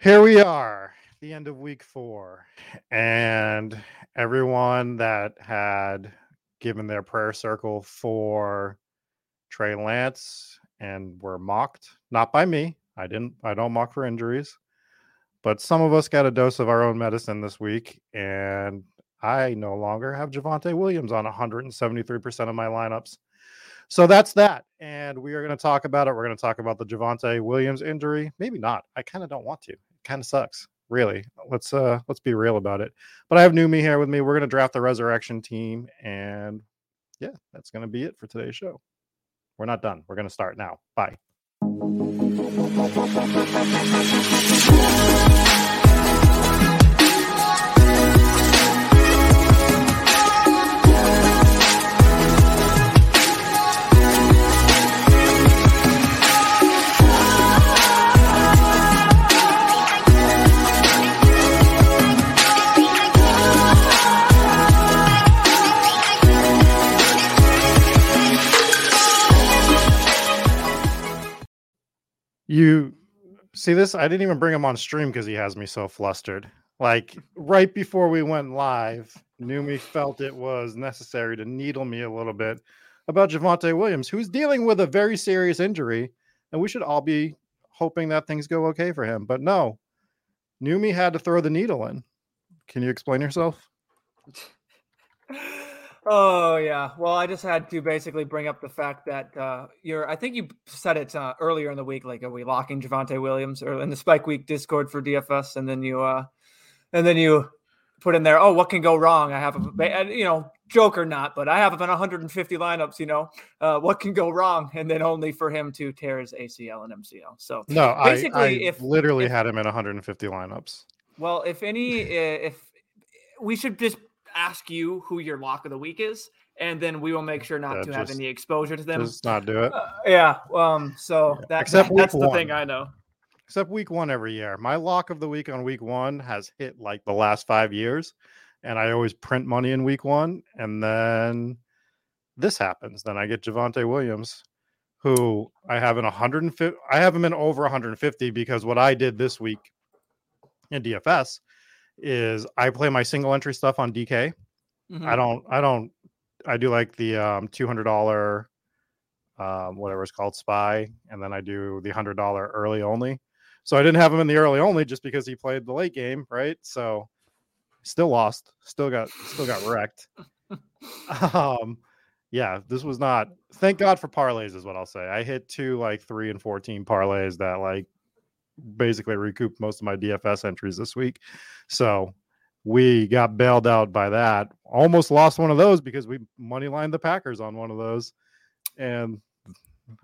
Here we are, the end of week four, and everyone that had given their prayer circle for Trey Lance and were mocked, not by me. I didn't, I don't mock for injuries, but some of us got a dose of our own medicine this week, and I no longer have Javonte Williams on 173% of my lineups. So that's that. And we are going to talk about it. We're going to talk about the Javonte Williams injury. Maybe not. I kind of don't want to kind of sucks really. Let's uh let's be real about it. But i have Numi here with me. We're going to draft the resurrection team and yeah that's going to be it for today's show. We're not done. We're going to start now. Bye You see this? I didn't even bring him on stream because he has me so flustered. Like right before we went live, Numi felt it was necessary to needle me a little bit about Javonte Williams, who's dealing with a very serious injury, and we should all be hoping that things go okay for him. But no, Numi had to throw the needle in. Can you explain yourself? Oh yeah. Well, I just had to basically bring up the fact that uh, you're. I think you said it uh, earlier in the week. Like, are we locking Javonte Williams or in the Spike Week Discord for DFS? And then you, uh, and then you put in there. Oh, what can go wrong? I have a, you know, joke or not, but I have in 150 lineups. You know, uh, what can go wrong? And then only for him to tear his ACL and MCL. So no, basically, I, I if literally if, had him in 150 lineups. Well, if any, if we should just ask you who your lock of the week is, and then we will make sure not yeah, to just, have any exposure to them. Just not do it. Uh, yeah. Um. So yeah. that, Except that that's one. the thing I know. Except week one every year. My lock of the week on week one has hit like the last five years, and I always print money in week one, and then this happens. Then I get Javonte Williams, who I have in 150. I have him in over 150 because what I did this week in DFS is I play my single entry stuff on DK. Mm-hmm. I don't I don't I do like the um two hundred dollar um whatever it's called spy, and then I do the hundred dollar early only. So I didn't have him in the early only just because he played the late game, right? So still lost, still got still got wrecked. um yeah, this was not thank God for parlays is what I'll say. I hit two like three and fourteen parlays that like basically recouped most of my DFS entries this week. So we got bailed out by that. Almost lost one of those because we money lined the Packers on one of those, and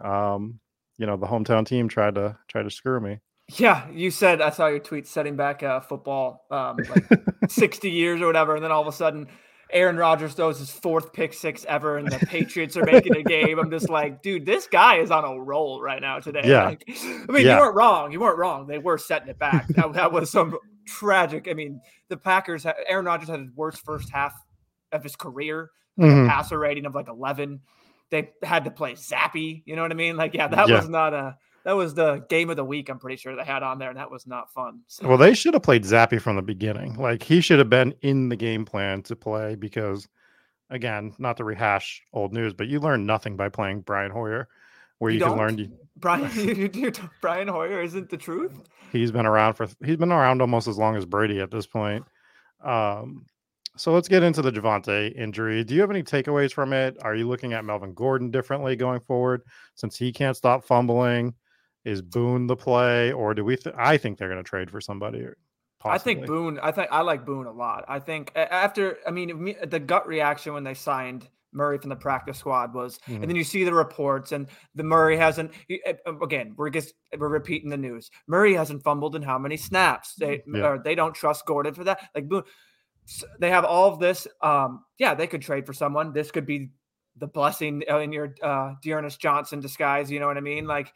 um, you know the hometown team tried to try to screw me. Yeah, you said I saw your tweet setting back uh, football um, like sixty years or whatever, and then all of a sudden Aaron Rodgers throws his fourth pick six ever, and the Patriots are making a game. I'm just like, dude, this guy is on a roll right now today. Yeah. Like, I mean, yeah. you weren't wrong. You weren't wrong. They were setting it back. That, that was some tragic. I mean, the Packers, Aaron Rodgers had his worst first half of his career, like mm-hmm. a passer rating of like 11. They had to play Zappe. You know what I mean? Like, yeah, that yeah. was not a that was the game of the week. I'm pretty sure they had on there, and that was not fun. So. Well, they should have played Zappe from the beginning. Like he should have been in the game plan to play because, again, not to rehash old news, but you learn nothing by playing Brian Hoyer, where you, you can learn. Brian, you, you, Brian Hoyer isn't the truth. He's been around for. He's been around almost as long as Brady at this point. Um, so let's get into the Javonte injury. Do you have any takeaways from it? Are you looking at Melvin Gordon differently going forward since he can't stop fumbling? Is Boone the play, or do we? Th- I think they're going to trade for somebody. Possibly. I think Boone. I think I like Boone a lot. I think after, I mean, the gut reaction when they signed Murray from the practice squad was, Mhm. and then you see the reports, and the Murray hasn't. Again, we're just we're repeating the news. Murray hasn't fumbled in how many snaps? They Yeah. or they don't trust Gordon for that. Like boom, s- they have all of this. Um, yeah, they could trade for someone. This could be the blessing uh, in your uh, Dearness Johnson disguise. You know what I mean? Like.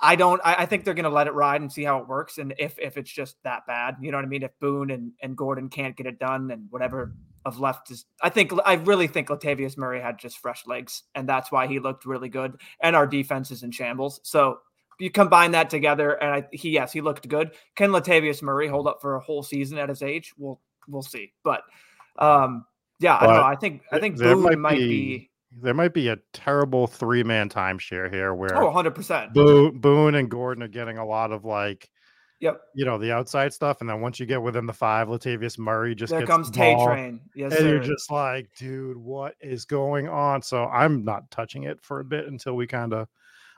I don't. I, I think they're going to let it ride and see how it works. And if if it's just that bad, you know what I mean. If Boone and, and Gordon can't get it done, and whatever of left is, I think I really think Latavius Murray had just fresh legs, and that's why he looked really good. And our defense is in shambles. So you combine that together, and I, he yes, he looked good. Can Latavius Murray hold up for a whole season at his age? We'll we'll see. But um, yeah, I don't know. I think I think Boone might might, be- be, There might be a terrible three man timeshare here where oh 100 percent. Boone, Boone and Gordon are getting a lot of like, Yep. you know, the outside stuff. And then once you get within the five, Latavius Murray just There comes the Tay Train. Yes, and sir. you're just like, dude, what is going on? So I'm not touching it for a bit until we kind of.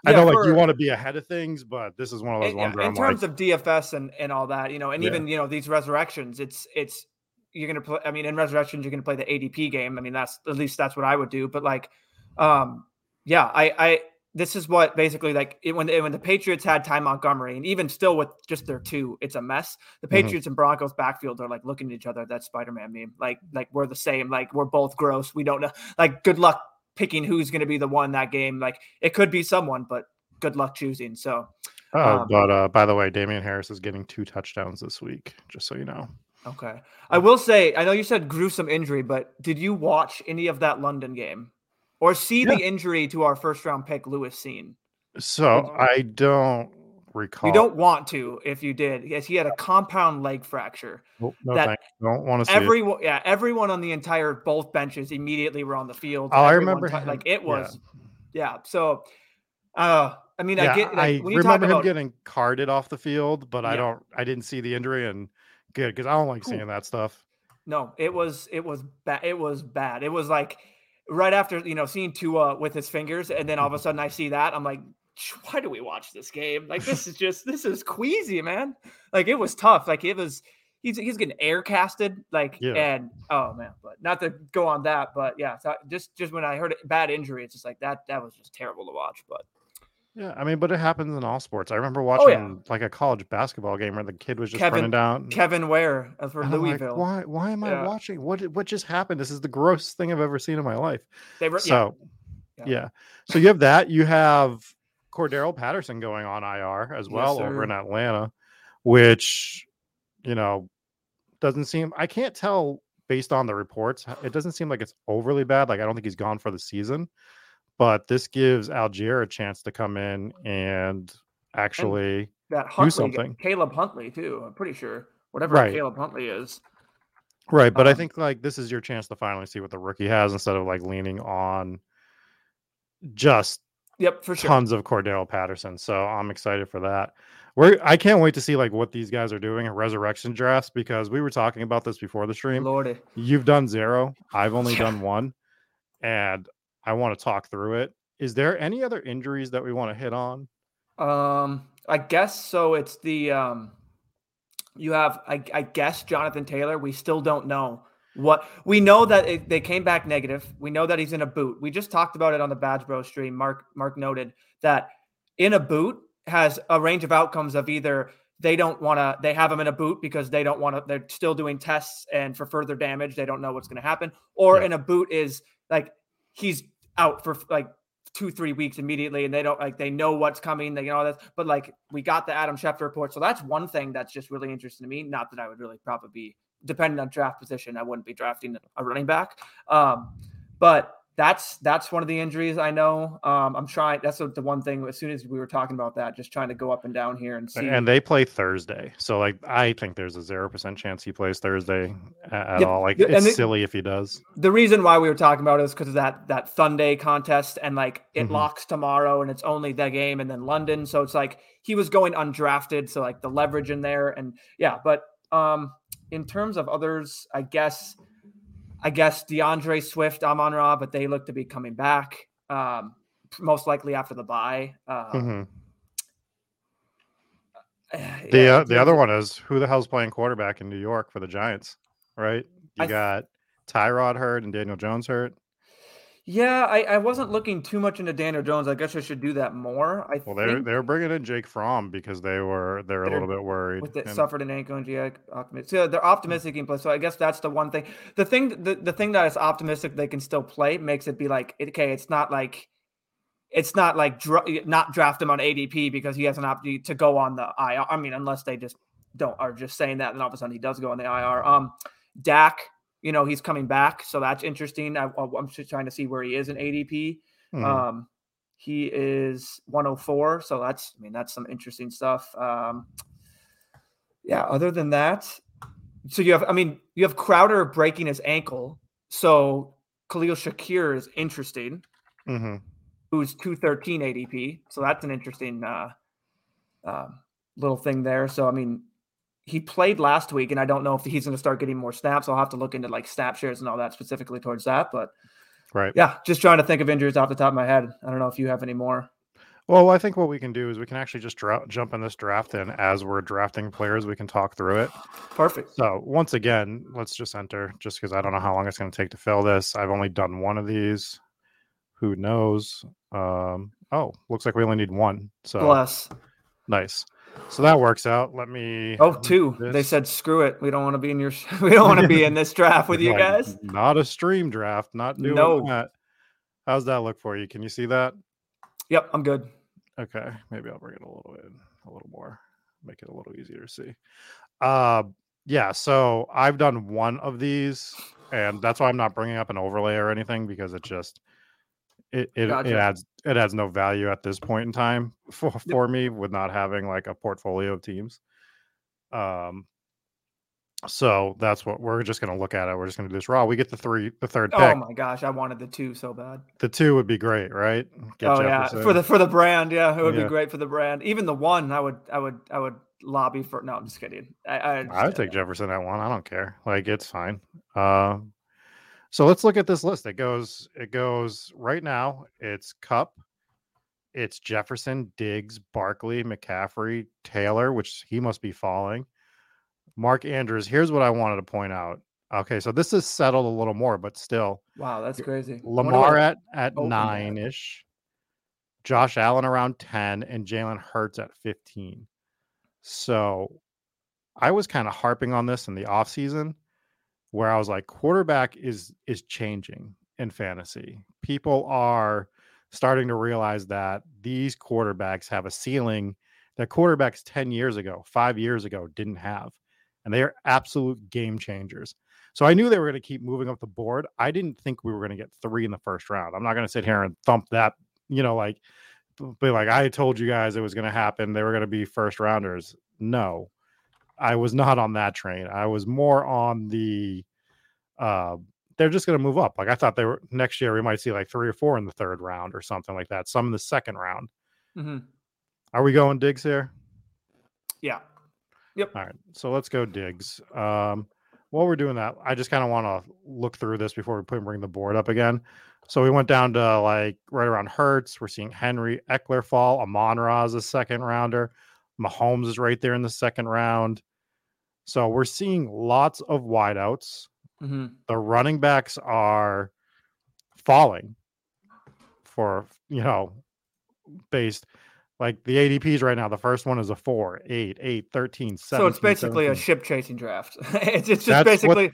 I Yeah, know, like you want to be ahead of things, but this is one of those in, ones yeah, in I'm terms like, of DFS and and all that, you know, and Yeah. even you know these resurrections, it's it's you're gonna play. I mean, in resurrections, you're gonna play the ADP game. I mean, that's at least that's what I would do. But like, um, yeah, I I this is what basically like it, when when the Patriots had Ty Montgomery, and even still with just their two, it's a mess. The Mhm. Patriots and Broncos backfield are like looking at each other. That Spider Man meme, like like we're the same. Like we're both gross. We don't know. Like good luck picking who's going to be the one that game. Like it could be someone, but good luck choosing. So. oh, um, but uh, by the way, Damien Harris is getting two touchdowns this week, just so you know. Okay. I will say, I know you said gruesome injury, but did you watch any of that London game or see the injury to our first round pick, Lewis Cine? So I don't recall. You don't want to if you did. Yes, he had a compound leg fracture. Nope, no, that thanks. Don't want to see it. Everyone, yeah, everyone on the entire both benches immediately were on the field. Oh, I remember him- like it was, yeah. So, uh, I mean, I get. Like, I when you talk remember him about, getting carded off the field, but I don't. I didn't see the injury, and good because I don't like seeing that stuff. No, it was it was bad. It was bad. It was like right after you know seeing Tua with his fingers, and then all Mm-hmm. of a sudden I see that I'm like, why do we watch this game? Like this is just this is queasy, man. Like it was tough. Like it was. He's he's getting air casted. Like Yeah. and oh man, but not to go on that, but yeah. So just just when I heard it, bad injury, it's just like that. That was just terrible to watch. But Yeah, I mean, but it happens in all sports. I remember Oh, watching yeah. like a college basketball game where the kid was just Kevin- running down. Kevin Ware uh, for I'm like, Louisville, why? Why am I watching? What? What just happened? This is the grossest thing I've ever seen in my life. they were yeah, So, Yeah. yeah. So you have that. You have Cordarrelle Patterson going on IR as well sir. over in Atlanta, which you know doesn't seem. I can't tell based on the reports. It doesn't seem like it's overly bad. Like I don't think he's gone for the season, but this gives Allgeier a chance to come in and actually. that Huntley, something. Caleb Huntley too. I'm pretty sure whatever Right. Caleb Huntley is. Right, but I Um, think like this is your chance to finally see what the rookie has instead of like leaning on just Yep, for sure. tons of Cordarrelle Patterson. So I'm excited for that. We're I can't wait to see like what these guys are doing in resurrection drafts because we were talking about this before the stream. Lordy. You've done zero. I've only done one. And I want to talk through it. Is there any other injuries that we want to hit on? Um, I guess so. It's the um, you have I, I guess Jonathan Taylor. We still don't know what we know that it, they came back negative. We know that he's in a boot. We just talked about it on the Badge Bro stream. Mark Mark noted that in a boot has a range of outcomes of either they don't want to they have him in a boot because they don't want to they're still doing tests and for further damage they don't know what's going to happen or Yeah. in a boot is like he's out for like two three weeks immediately and they don't like they know what's coming they you know this but like we got the adam schefter report so that's one thing that's just really interesting to me not that i would really probably be depending on draft position i wouldn't be drafting a running back um but that's that's one of the injuries i know um i'm trying that's the the one thing as soon as we were talking about that just trying to go up and down here and see And they play Thursday. So like I think there's a zero percent chance he plays Thursday at all. Like and it's they- silly if he does. the reason why we were talking about it is because of that that Sunday contest and like it Mhm. locks tomorrow and it's only the game and then London. So it's like he was going undrafted, so like the leverage in there and yeah. But um, in terms of others, I guess I guess DeAndre Swift, Amon Ra, but they look to be coming back. Um, most likely after the bye. Uh, Mhm. yeah, The uh, the other one is who the hell's playing quarterback in New York for the Giants, right? You I got Tyrod hurt and Daniel Jones hurt. Yeah, I, I wasn't looking too much into Daniel Jones. I guess I should do that more. I Well, they're think they're bringing in Jake Fromm because they were they're a They're- little bit worried. with it and- suffered an ankle injury. Optimistic. So they're optimistic in play. So I guess that's the one thing. The thing, the, the thing that is optimistic they can still play makes it be like okay, it's not like it's not like dra- not draft him on ADP because he has an opportunity to go on the IR. I mean, unless they just don't are just saying that, and all of a sudden he does go on the IR. Um, Dak, you know, he's coming back, so that's interesting. I, I'm just trying to see where he is in ADP. Mhm. Um, he is 104, so that's I mean that's some interesting stuff. Um, yeah. Other than that, so you have I mean you have Crowder breaking his ankle, so Khalil Shakir is interesting, Mhm. who's 213 ADP, so that's an interesting uh, um little thing there. So I mean. He played last week, and I don't know if he's going to start getting more snaps. I'll have to look into like snap shares and all that specifically towards that. But Right. yeah, just trying to think of injuries off the top of my head. I don't know if you have any more. Well, I think what we can do is we can actually just dra- jump in this draft in as we're drafting players. We can talk through it. Perfect. So once again, let's just enter just because I don't know how long it's going to take to fill this. I've only done one of these. Who knows? Um, oh, looks like we only need one. So Bless. nice. So that works out. Let me. Oh, two. They said, "Screw it. We don't want to be in your. We don't want to be in this draft with you Like, guys." Not a stream draft. Not doing No. that. How's that look for you? Can you see that? Yep, I'm good. Okay, maybe I'll bring it a little bit, a little more, make it a little easier to see. Uh, yeah. So I've done one of these, and that's why I'm not bringing up an overlay or anything because it just it it, it adds it adds no value at this point in time for for me with not having like a portfolio of teams. Um. So that's what we're just going to look at it. We're just going to do this raw. We get the three, the third pick. Oh my gosh, I wanted the two so bad. The two would be great, right? Get oh yeah, for the for the brand, yeah, it would Yeah. be great for the brand. Even the one, I would, I would, I would lobby for. No, I'm just kidding. I, I, I would take Jefferson at one. I don't care. Like it's fine. Uh, so let's look at this list. It goes. It goes right now. It's Kupp. It's Jefferson, Diggs, Barkley, McCaffrey, Taylor, which he must be falling. Mark Andrews. Here's what I wanted to point out. Okay, so this is settled a little more, but still, Wow, that's crazy. Lamar at at nine ish, Josh Allen around ten, and Jalen Hurts at fifteen. So I was kind of harping on this in the offseason where I was like, quarterback is is changing in fantasy. People are starting to realize that these quarterbacks have a ceiling that quarterbacks 10 years ago, five years ago didn't have. And they are absolute game changers. So I knew they were going to keep moving up the board. I didn't think we were going to get three in the first round. I'm not going to sit here and thump that, you know, like, be like, I told you guys it was going to happen. They were going to be first rounders. No, I was not on that train. I was more on the, uh, they're just going to move up. Like I thought they were next year, we might see like three or four in the third round or something like that. Some in the second round. Mhm. Are we going Diggs here? Yeah. Yep. All right, so let's go Diggs. Um, while we're doing that, I just kind of want to look through this before we put bring the board up again. So we went down to like right around Hurts. We're seeing Henry Ekeler fall. Amon Ra is a second rounder. Mahomes is right there in the second round. So we're seeing lots of wideouts. hmm The running backs are falling for you know based like the ADPs right now. The first one is a four, eight, eight, 13, 17. So it's basically a ship chasing draft. it's, it's just That's what- basically,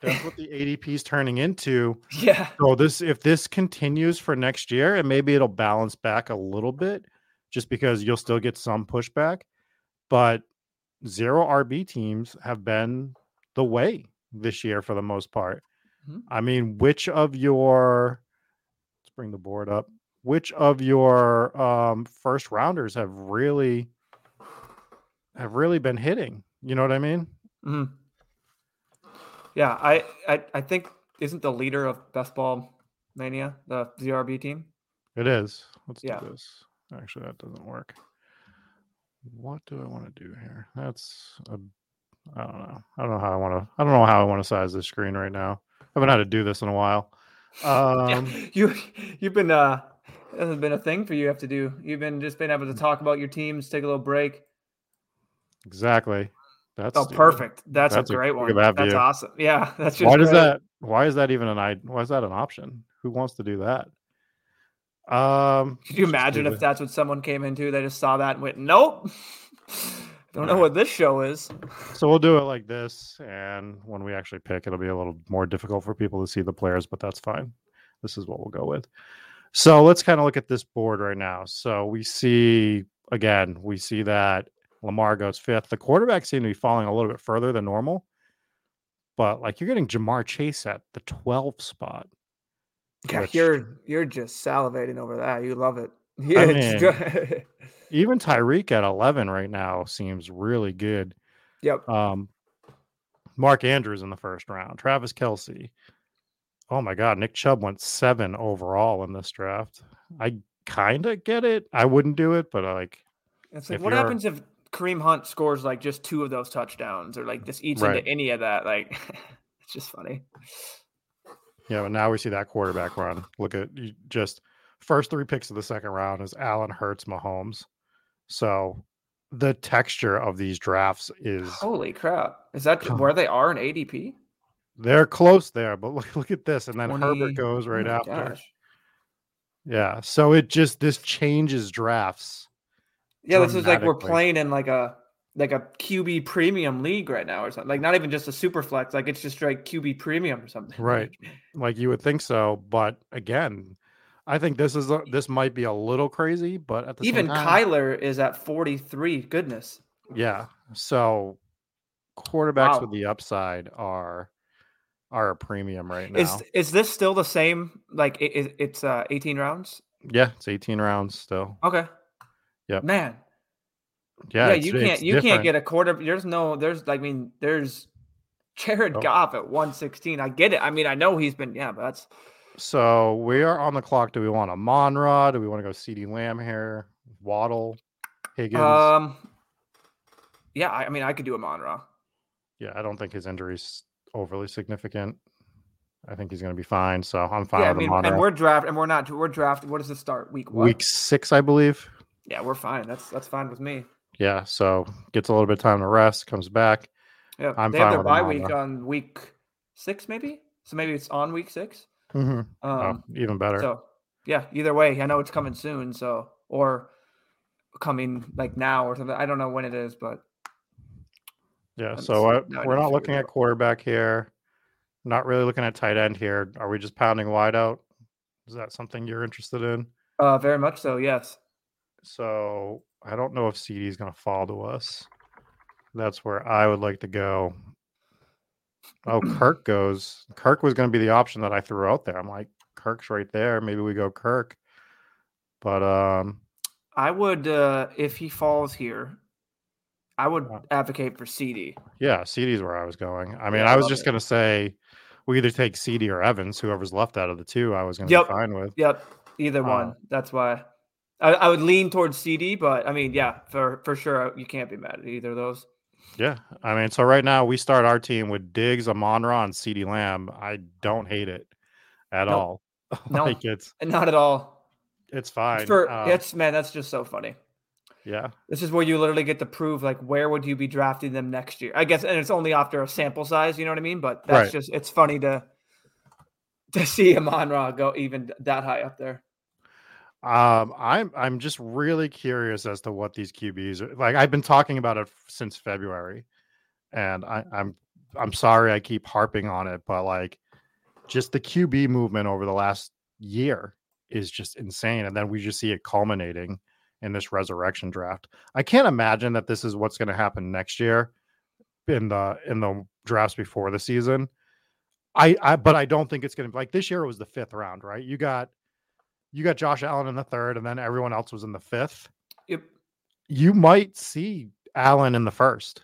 That's what the ADP is turning into. yeah. So this, if this continues for next year, and maybe it'll balance back a little bit, just because you'll still get some pushback. But zero RB teams have been the way this year for the most part. Mhm. I mean, which of your let's bring the board up. Which of your um, first rounders have really have really been hitting? You know what I mean? Mhm. Yeah, I, I I think isn't the leader of Best Ball Mania the ZRB team? It is. Let's Yeah. do this. Actually, that doesn't work. What do I want to do here? That's a, I don't know. I don't know how I want to. I don't know how I want to size this screen right now. I haven't had to do this in a while. Um, yeah, you you've been uh it hasn't been a thing for you have to do. You've been just been able to talk about your teams, take a little break. exactly. That's Oh, perfect. That's, That's a a- great look one. that That's view. awesome. Yeah, that's just Why does that? why is that even an I? Why is that an option? Who wants to do that? Um, Could you imagine if that's what someone came into? They just saw that and went, "Nope, don't know what this show is." So we'll do it like this, and when we actually pick, it'll be a little more difficult for people to see the players, but that's fine. This is what we'll go with. So let's kind of look at this board right now. So we see again, we see that Lamar goes fifth. The quarterbacks seem to be falling a little bit further than normal, but like you're getting Ja'Marr Chase at the 12 spot. Yeah, which- you're you're just salivating over that. You love it. Yeah, I mean-. Even Tyreek at 11 right now seems really good. yep. Um, Mark Andrews in the first round, Travis Kelce. Oh my God, Nick Chubb went seven overall in this draft. I kind of get it. I wouldn't do it, but I like, It's like, what happens if Kareem Hunt scores like just two of those touchdowns, or like just eats Right. into any of that? Like, it's just funny. Yeah, but now we see that quarterback run. Look at you just first three picks of the second round is Allen Hurts, Mahomes. So the texture of these drafts is Holy crap! Is that where they are in ADP? they're close there, but look look at this, and then 20 Herbert goes oh right my after. gosh. Yeah, so it just this changes drafts. Yeah, this is like we're playing in like a like a QB premium league right now, or something. Like not even just a super flex, like it's just like QB premium or something. Right. Like, you would think so but again i think this is a, this might be a little crazy but at the even same time, Kyler is at forty three. Goodness. yeah so quarterbacks with the upside are are a premium right now Is is this still the same? Like it, it, it's uh, eighteen rounds. yeah it's 18 rounds still Okay. Yep. Man. Yeah, Yeah, you can't you can't get a quarter. There's no. There's I mean there's Jared Oh. Goff at one sixteen. I get it. I mean I know he's been yeah, but that's so we are on the clock do we want Amon Ra do we want to go CeeDee Lamb here waddle higgins um. Yeah, I, I mean I could do Amon Ra. yeah i don't think his injury's overly significant i think he's going to be fine so i'm fine Yeah, I with mean, and we're draft and we're not we're draft. What does it start? Week what? week six i believe Yeah, we're fine. That's that's fine with me. Yeah, so gets a little bit of time to rest, comes back. Yeah, I'm they have their bye week on week six, maybe. So maybe it's on week six. Mm-hmm. Um, even better. So yeah, either way, I know it's coming soon. So or coming like now or something. I don't know when it is, but yeah, so uh, I we're not looking at quarterback here. Not really looking at tight end here. Are we just pounding wide out? Is that something you're interested in? uh, very much so. Yes. So I don't know if CeeDee is going to fall to us. That's where I would like to go. Oh, Kirk goes. Kirk was going to be the option that I threw out there. I'm like, Kirk's right there. Maybe we go Kirk. But um, I would uh if he falls here, I would advocate for CeeDee. Yeah, CeeDee is where I was going. I mean, Yeah, I I was just it. gonna say we either take CeeDee or Evans, whoever's left out of the two. I was gonna Yep. be fine with. Yep, either Uh, one. That's why I, I would lean towards CeeDee, but I mean, yeah, for for sure, you can't be mad at either of those. Yeah, I mean, so right now we start our team with Diggs, Amon Ra, and CeeDee Lamb. I don't hate it at Nope. all. No. like it's not at all. it's fine. For Uh, that's man, that's just so funny. yeah, This is where you literally get to prove like where would you be drafting them next year? I guess, and it's only after a sample size. You know what I mean? But that's Right. just it's funny to to see Amon Ra go even that high up there. Um, I'm I'm just really curious as to what these QBs are like. I've been talking about it since February, and I, I'm I'm sorry I keep harping on it, but like just the QB movement over the last year is just insane, and then we just see it culminating in this resurrection draft. I can't imagine that this is what's going to happen next year in the in the drafts before the season. I, I but I don't think it's going to be like this year. It was the fifth round, right? You got you got Josh Allen in the third, and then everyone else was in the fifth. Yep. You might see Allen in the first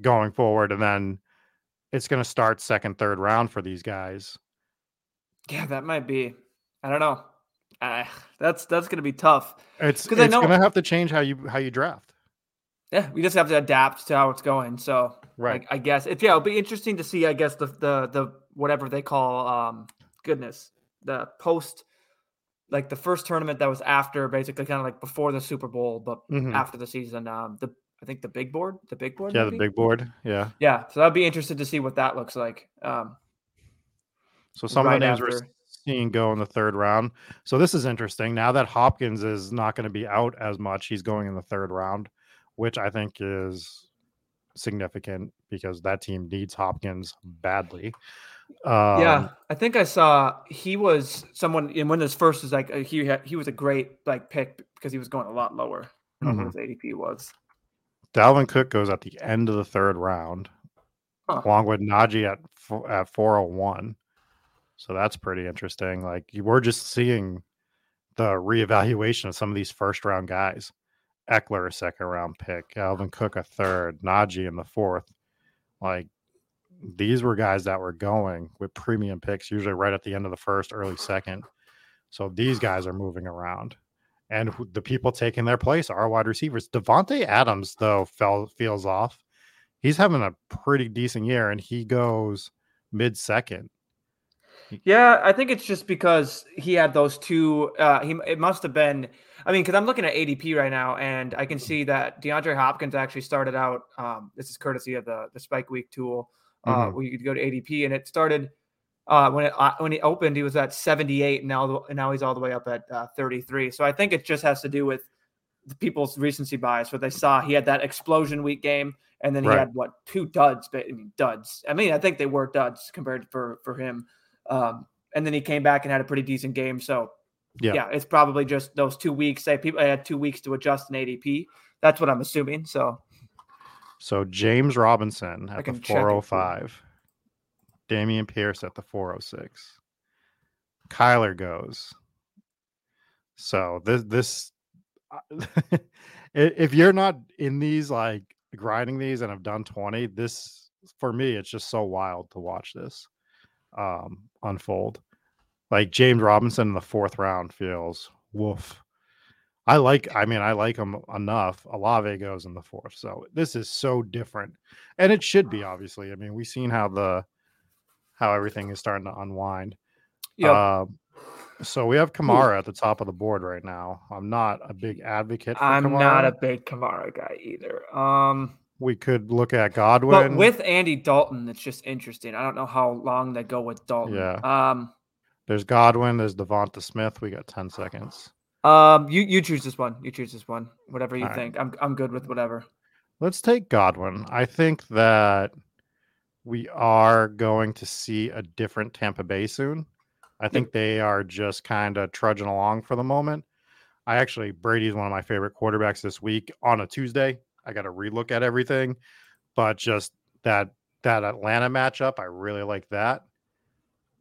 going forward, and then it's going to start second, third round for these guys. Yeah, that might be. I don't know. Uh, that's that's gonna be tough. It's 'Cause I know- going to have to change how you how you draft. Yeah, we just have to adapt to how it's going. So, Right. like, I guess it's yeah, it'll be interesting to see. I guess the the the whatever they call um goodness the post like the first tournament that was after basically kind of like before the Super Bowl, but Mhm. after the season. Um, the I think the big board, the big board. Yeah, the big board. Yeah. Yeah, so I'd be interested to see what that looks like. Um, So some Right of the names we're seeing go in the third round. So this is interesting. Now that Hopkins is not going to be out as much, he's going in the third round, which I think is significant because that team needs Hopkins badly. Um, yeah, I think I saw he was someone in when his first was like uh, he had, he was a great like pick because he was going a lot lower than Mhm. what his ADP was. Dalvin Cook goes at the end of the third round, Huh. along with Najee at at four hundred one. So that's pretty interesting. Like you- we're just seeing the reevaluation of some of these first round guys. Ekeler a second round pick, Dalvin Cook a third, Najee in the fourth. Like these were guys that were going with premium picks, usually right at the end of the first, early second. So these guys are moving around. And the people taking their place are wide receivers. Davante Adams, though, fell feels off. He's having a pretty decent year, and he goes mid second. Yeah, I think it's just because he had those two. Uh, he it must have been. I mean, because I'm looking at ADP right now, and I can see that DeAndre Hopkins actually started out. Um, this is courtesy of the the Spike Week tool, uh, Mhm. where you could go to ADP, and it started uh, when it uh, when it opened. He was at 78, and now the- and now he's all the way up at uh, 33. So I think it just has to do with the people's recency bias. What they saw, he had that explosion week game, and then he Right. had what two duds? But I mean, duds. I mean, I think they were duds compared for for him. Um, and then he came back and had a pretty decent game. So Yeah. yeah, it's probably just those two weeks. Say people had two weeks to adjust in ADP. That's what I'm assuming. So So James Robinson at the can check it, too. 405, Dameon Pierce at the 406, Kyler goes. So this this if you're not in these like grinding these and have done 20, this for me it's just so wild to watch this um unfold. Like James Robinson in the fourth round feels woof. I like, I mean, I like him enough. Olave goes in the fourth. So this is so different. And it should be, obviously. I mean, we've seen how the how everything is starting to unwind. yeah, Um, so we have Kamara at the top of the board right now. I'm not a big advocate for I'm Kamara. not a big Kamara guy either. Um, we could look at Godwin. but with Andy Dalton, it's just interesting. I don't know how long they go with Dalton. Yeah. Um, there's Godwin, there's Devonta Smith. We got 10 seconds. Um, you you choose this one. You choose this one. Whatever you All right. think. I'm I'm good with whatever. Let's take Godwin. I think that we are going to see a different Tampa Bay soon. I think they are just kind of trudging along for the moment. I actually, Brady's one of my favorite quarterbacks this week on a Tuesday. I got to relook at everything, but just that that Atlanta matchup, I really like that.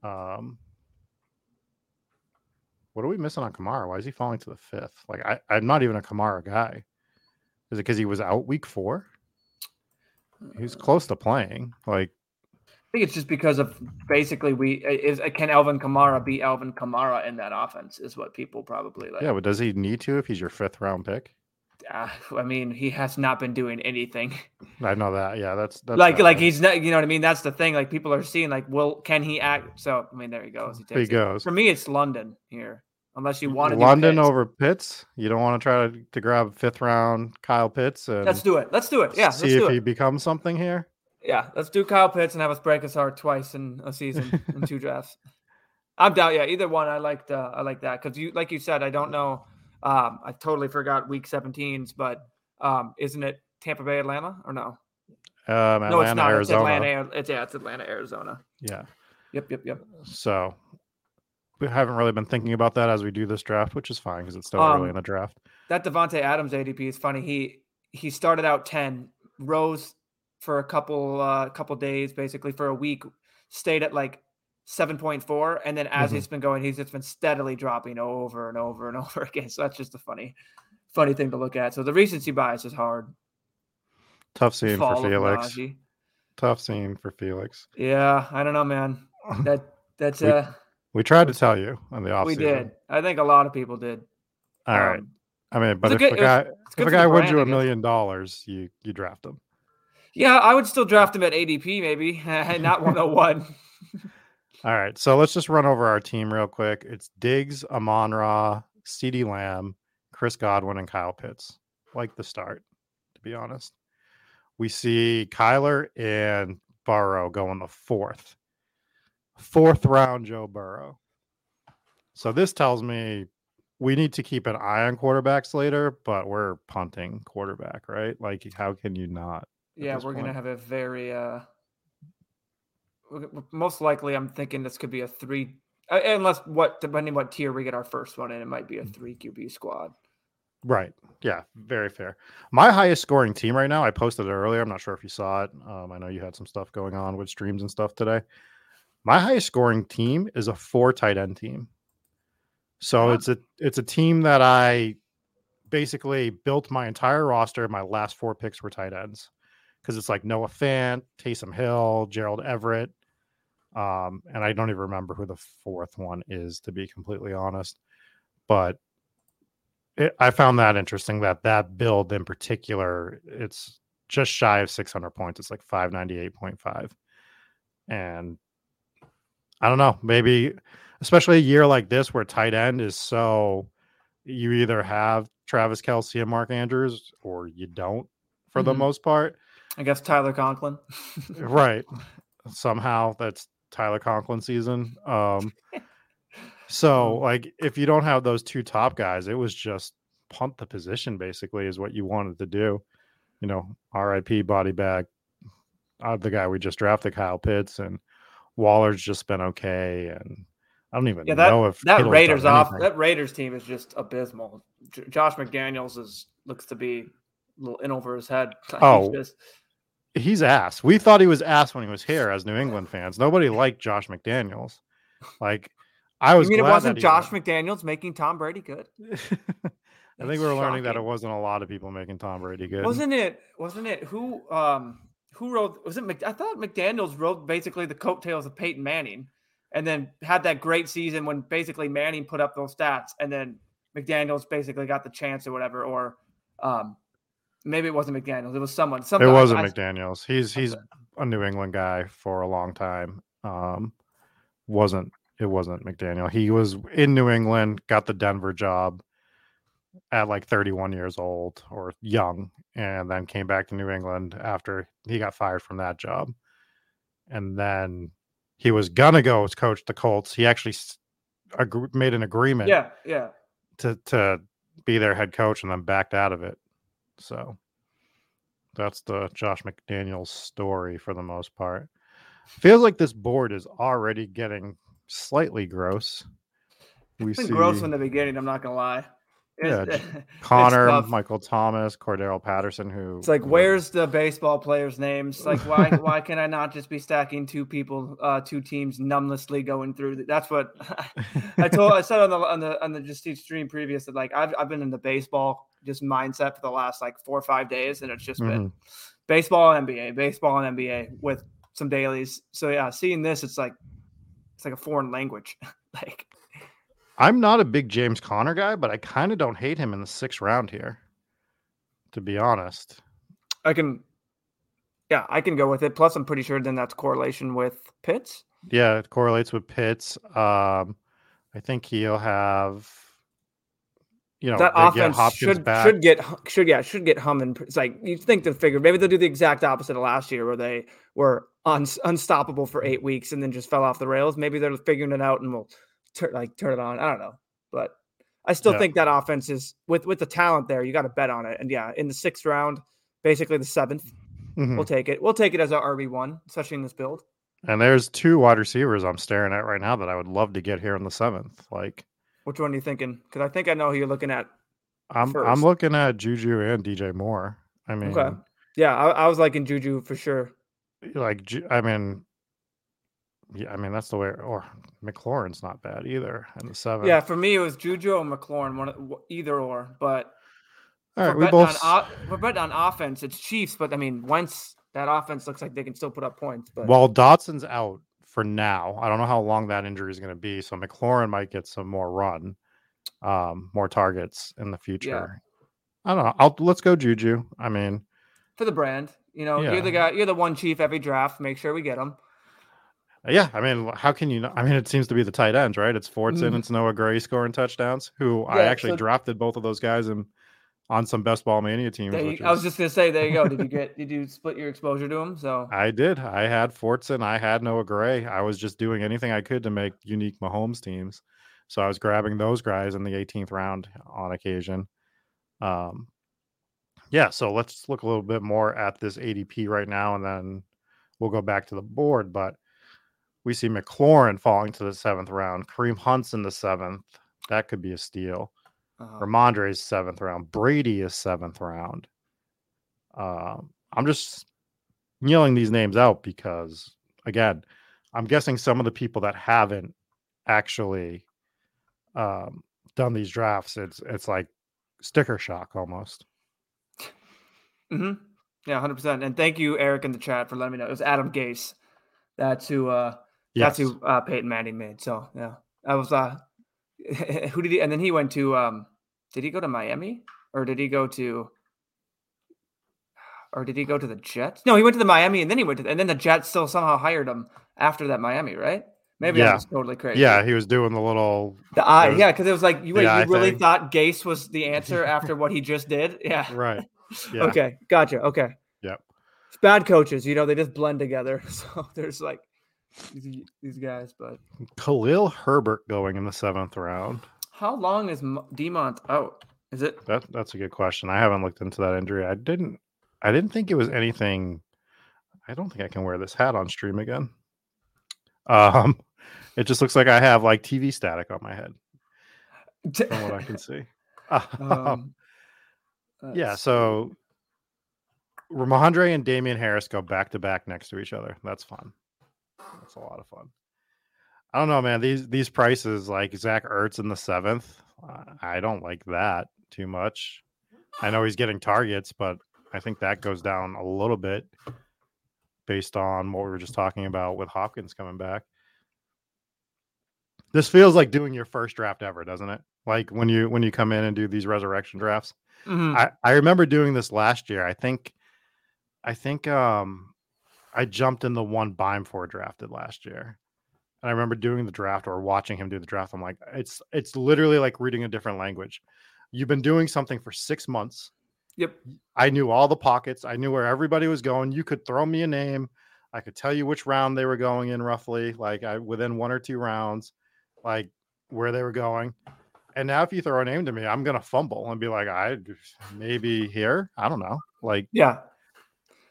Um, what are we missing on Kamara? Why is he falling to the fifth? Like, I, I'm not even a Kamara guy. Is it because he was out week four? He was uh. close to playing. Like, I think it's just because of basically we is uh, can Alvin Kamara be Alvin Kamara in that offense is what people probably like. yeah, but does he need to if he's your fifth round pick? Uh, I mean, he has not been doing anything. I know that. Yeah, that's, that's like like he's not. You know what I mean? That's the thing. Like people are seeing like, well, can he act? So I mean, there he goes. He, he takes it. goes. For me, it's London here. Unless you want to London Pitts. over Pitts. You don't want to try to, to grab fifth round Kyle Pitts and Let's do it. Let's do it. Yeah, let's see if it. he becomes something here. Yeah, let's do Kyle Pitts and have us break his heart twice in a season in two drafts. I'm down. Yeah, either one. I liked. Uh, I like that because you, like you said, I don't know. Um, I totally forgot week 17s, but um, isn't it Tampa Bay, Atlanta, or no? Um, Atlanta, no, it's not. Arizona. It's Atlanta. It's yeah, it's Atlanta, Arizona. Yeah. Yep, yep, yep. So we haven't really been thinking about that as we do this draft, which is fine because it's still Um, early in the draft. That Davante Adams ADP is funny. He he started out 10, rose for a couple uh couple days, basically for a week, stayed at like 7.4, and then as Mhm. he's been going, he's just been steadily dropping over and over and over again. So that's just a funny, funny thing to look at. So the recency bias is hard. Tough scene Fall for Felix. Najee. Tough scene for Felix. Yeah, I don't know, man. That that's We- uh We tried to tell you on the off we did. I think a lot of people did. All right. Um, I mean, but if good- a it was- guy if a guy wins you a million dollars, you you draft him. Yeah, I would still draft him at ADP, maybe not 101. All right. So let's just run over our team real quick. It's Diggs, Amon Ra, CeeDee Lamb, Chris Godwin, and Kyle Pitts. Like the start, to be honest. We see Kyler and Burrow going the fourth. fourth round Joe Burrow. So this tells me we need to keep an eye on quarterbacks later, but we're punting quarterback, right? Like, how can you not? Yeah, we're point? gonna have a very uh most likely. I'm thinking this could be a three, uh, unless what depending what tier we get our first one in, it might be a mm. three QB squad. Right. Yeah. Very fair. My highest scoring team right now, I posted it earlier. I'm not sure if you saw it. Um, I know you had some stuff going on with streams and stuff today. My highest scoring team is a four tight end team. So it's a it's a team that I basically built my entire roster. My last four picks were tight ends because it's like Noah Fant, Taysom Hill, Gerald Everett, um, and I don't even remember who the fourth one is to be completely honest. But it, I found that interesting that that build in particular, it's just shy of 600 points. It's like 598.5, and I don't know, maybe especially a year like this where tight end is so you either have Travis Kelce and Mark Andrews or you don't for mm-hmm. the most part. I guess Tyler Conklin. right. Somehow that's Tyler Conklin season. Um so like if you don't have those two top guys, it was just punt the position basically is what you wanted to do. You know, RIP body bag. Uh, the guy we just drafted, Kyle Pitts, and Waller's just been okay and I don't even yeah, that, know if that Raiders off that Raiders team is just abysmal. J- Josh McDaniels is looks to be a little in over his head. Oh, just... he's ass. We thought he was ass when he was here as New England fans. Nobody liked Josh McDaniels. Like I was. You mean it wasn't Josh McDaniels making Tom Brady good? I think we are learning that it wasn't a lot of people making Tom Brady good. Wasn't it? Wasn't it? Who um who rode? Was it? I thought McDaniels rode basically the coattails of Peyton Manning and then had that great season when basically Manning put up those stats, and then McDaniel's basically got the chance or whatever, or um, maybe it wasn't McDaniel's, it was someone. Some it wasn't McDaniel's. He's he's a New England guy for a long time. Um, wasn't it wasn't McDaniel. He was in New England, got the Denver job at like 31 years old or young, and then came back to New England after he got fired from that job. And then he was gonna go as coach the Colts. He actually made an agreement. Yeah, yeah. To to be their head coach and then backed out of it. So that's the Josh McDaniels story for the most part. Feels like this board is already getting slightly gross. We see gross from the beginning. I'm not gonna lie yeah, Conner, Michael Thomas, Cordarrelle Patterson. Who it's like, where's the baseball players' names? Like, why why can I not just be stacking two people, uh, two teams, numblessly going through? That's what I told. I said on the on the on the just stream previous that like I've I've been in the baseball just mindset for the last like four or five days, and it's just mm-hmm. been baseball and NBA, baseball and NBA with some dailies. So yeah, seeing this, it's like it's like a foreign language. like I'm not a big James Conner guy, but I kind of don't hate him in the sixth round here, to be honest. I can, yeah, I can go with it. Plus, I'm pretty sure then that's correlation with Pitts. Yeah, it correlates with Pitts. Um, I think he'll have, you know, that offense should back. should get should yeah should get humming. It's like you think to figure maybe they'll do the exact opposite of last year where they were un, unstoppable for eight weeks and then just fell off the rails. Maybe they're figuring it out and we'll turn like turn it on. I don't know, but I still yeah. think that offense is with with the talent there. You got to bet on it. And yeah, in the sixth round, basically the 7th we mm-hmm. we'll take it. We'll take it as our RB one, especially in this build. And there's two wide receivers I'm staring at right now that I would love to get here in the seventh. Like, which one are you thinking? Because I think I know who you're looking at. I'm i I'm looking at Juju and DJ Moore. I mean, okay. yeah, I, I was liking Juju for sure. Like, I mean, yeah, I mean that's the way. Or McLaurin's not bad either in the seven. Yeah, for me it was Juju or McLaurin, one either or. But all right, we both on, we're betting on offense. It's Chiefs, but I mean, once that offense looks like they can still put up points. But while Dotson's out for now, I don't know how long that injury is going to be. So McLaurin might get some more run, um, more targets in the future. Yeah. I don't know. I'll let's go Juju. I mean, for the brand, you know, yeah. you're the guy. You're the one chief every draft. Make sure we get them. Yeah, I mean, how can you? Not? I mean, it seems to be the tight ends, right? It's Fortson, mm. it's Noah Gray scoring touchdowns. Who yeah, I actually so, drafted both of those guys in on some best ball mania teams. You- which I was just gonna say, there you go. Did you get? Did you split your exposure to him? So I did. I had Fortson. I had Noah Gray. I was just doing anything I could to make unique Mahomes teams. So I was grabbing those guys in the 18th round on occasion. Um, yeah. So let's look a little bit more at this ADP right now, and then we'll go back to the board. But we see McLaurin falling to the seventh round. Kareem Hunt's in the seventh. That could be a steal. Uh, Rhamondre's seventh round. Brady is seventh round. Um, I'm just yelling these names out because, again, I'm guessing some of the people that haven't actually um, done these drafts, it's it's like sticker shock almost. hmm Yeah, hundred percent. And thank you, Eric, in the chat for letting me know. It was Adam Gase. That's who. uh That's Yes. who uh, Peyton Manning made. So yeah, I was. uh Who did he? And then he went to. um Did he go to Miami or did he go to? Or did he go to the Jets? No, he went to the Miami, and then he went to, and then the Jets still somehow hired him after that Miami, right? Maybe Yeah. Just totally crazy. Yeah, he was doing the little the eye, There's- yeah, because it was like you, wait, you really thing. thought Gase was the answer after what he just did? Yeah. right. Yeah. Okay, gotcha. Okay. Yep. It's bad coaches, you know, they just blend together. So there's like these, these guys, but Khalil Herbert going in the seventh round. How long is Mo- Demont out? Is it? That that's a good question. I haven't looked into that injury. I didn't I didn't think it was anything. I don't think I can wear this hat on stream again. Um it just looks like I have like TV static on my head from what I can see. um, yeah, so Rhamondre and Damien Harris go back to back next to each other. That's fun. That's a lot of fun. I don't know, man. These these prices, like Zach Ertz in the seventh, I don't like that too much. I know he's getting targets, but I think that goes down a little bit based on what we were just talking about with Hopkins coming back. This feels like doing your first draft ever, doesn't it? Like when you when you come in and do these resurrection drafts. Mhm. I, I remember doing this last year. I think I think um I jumped in the one Bime for drafted last year. And I remember doing the draft or watching him do the draft. I'm like, it's it's literally like reading a different language. You've been doing something for six months. Yep. I knew all the pockets. I knew where everybody was going. You could throw me a name. I could tell you which round they were going in roughly, like I within one or two rounds, like where they were going. And now if you throw a name to me, I'm gonna fumble and be like, I maybe here. I don't know. Like Yeah.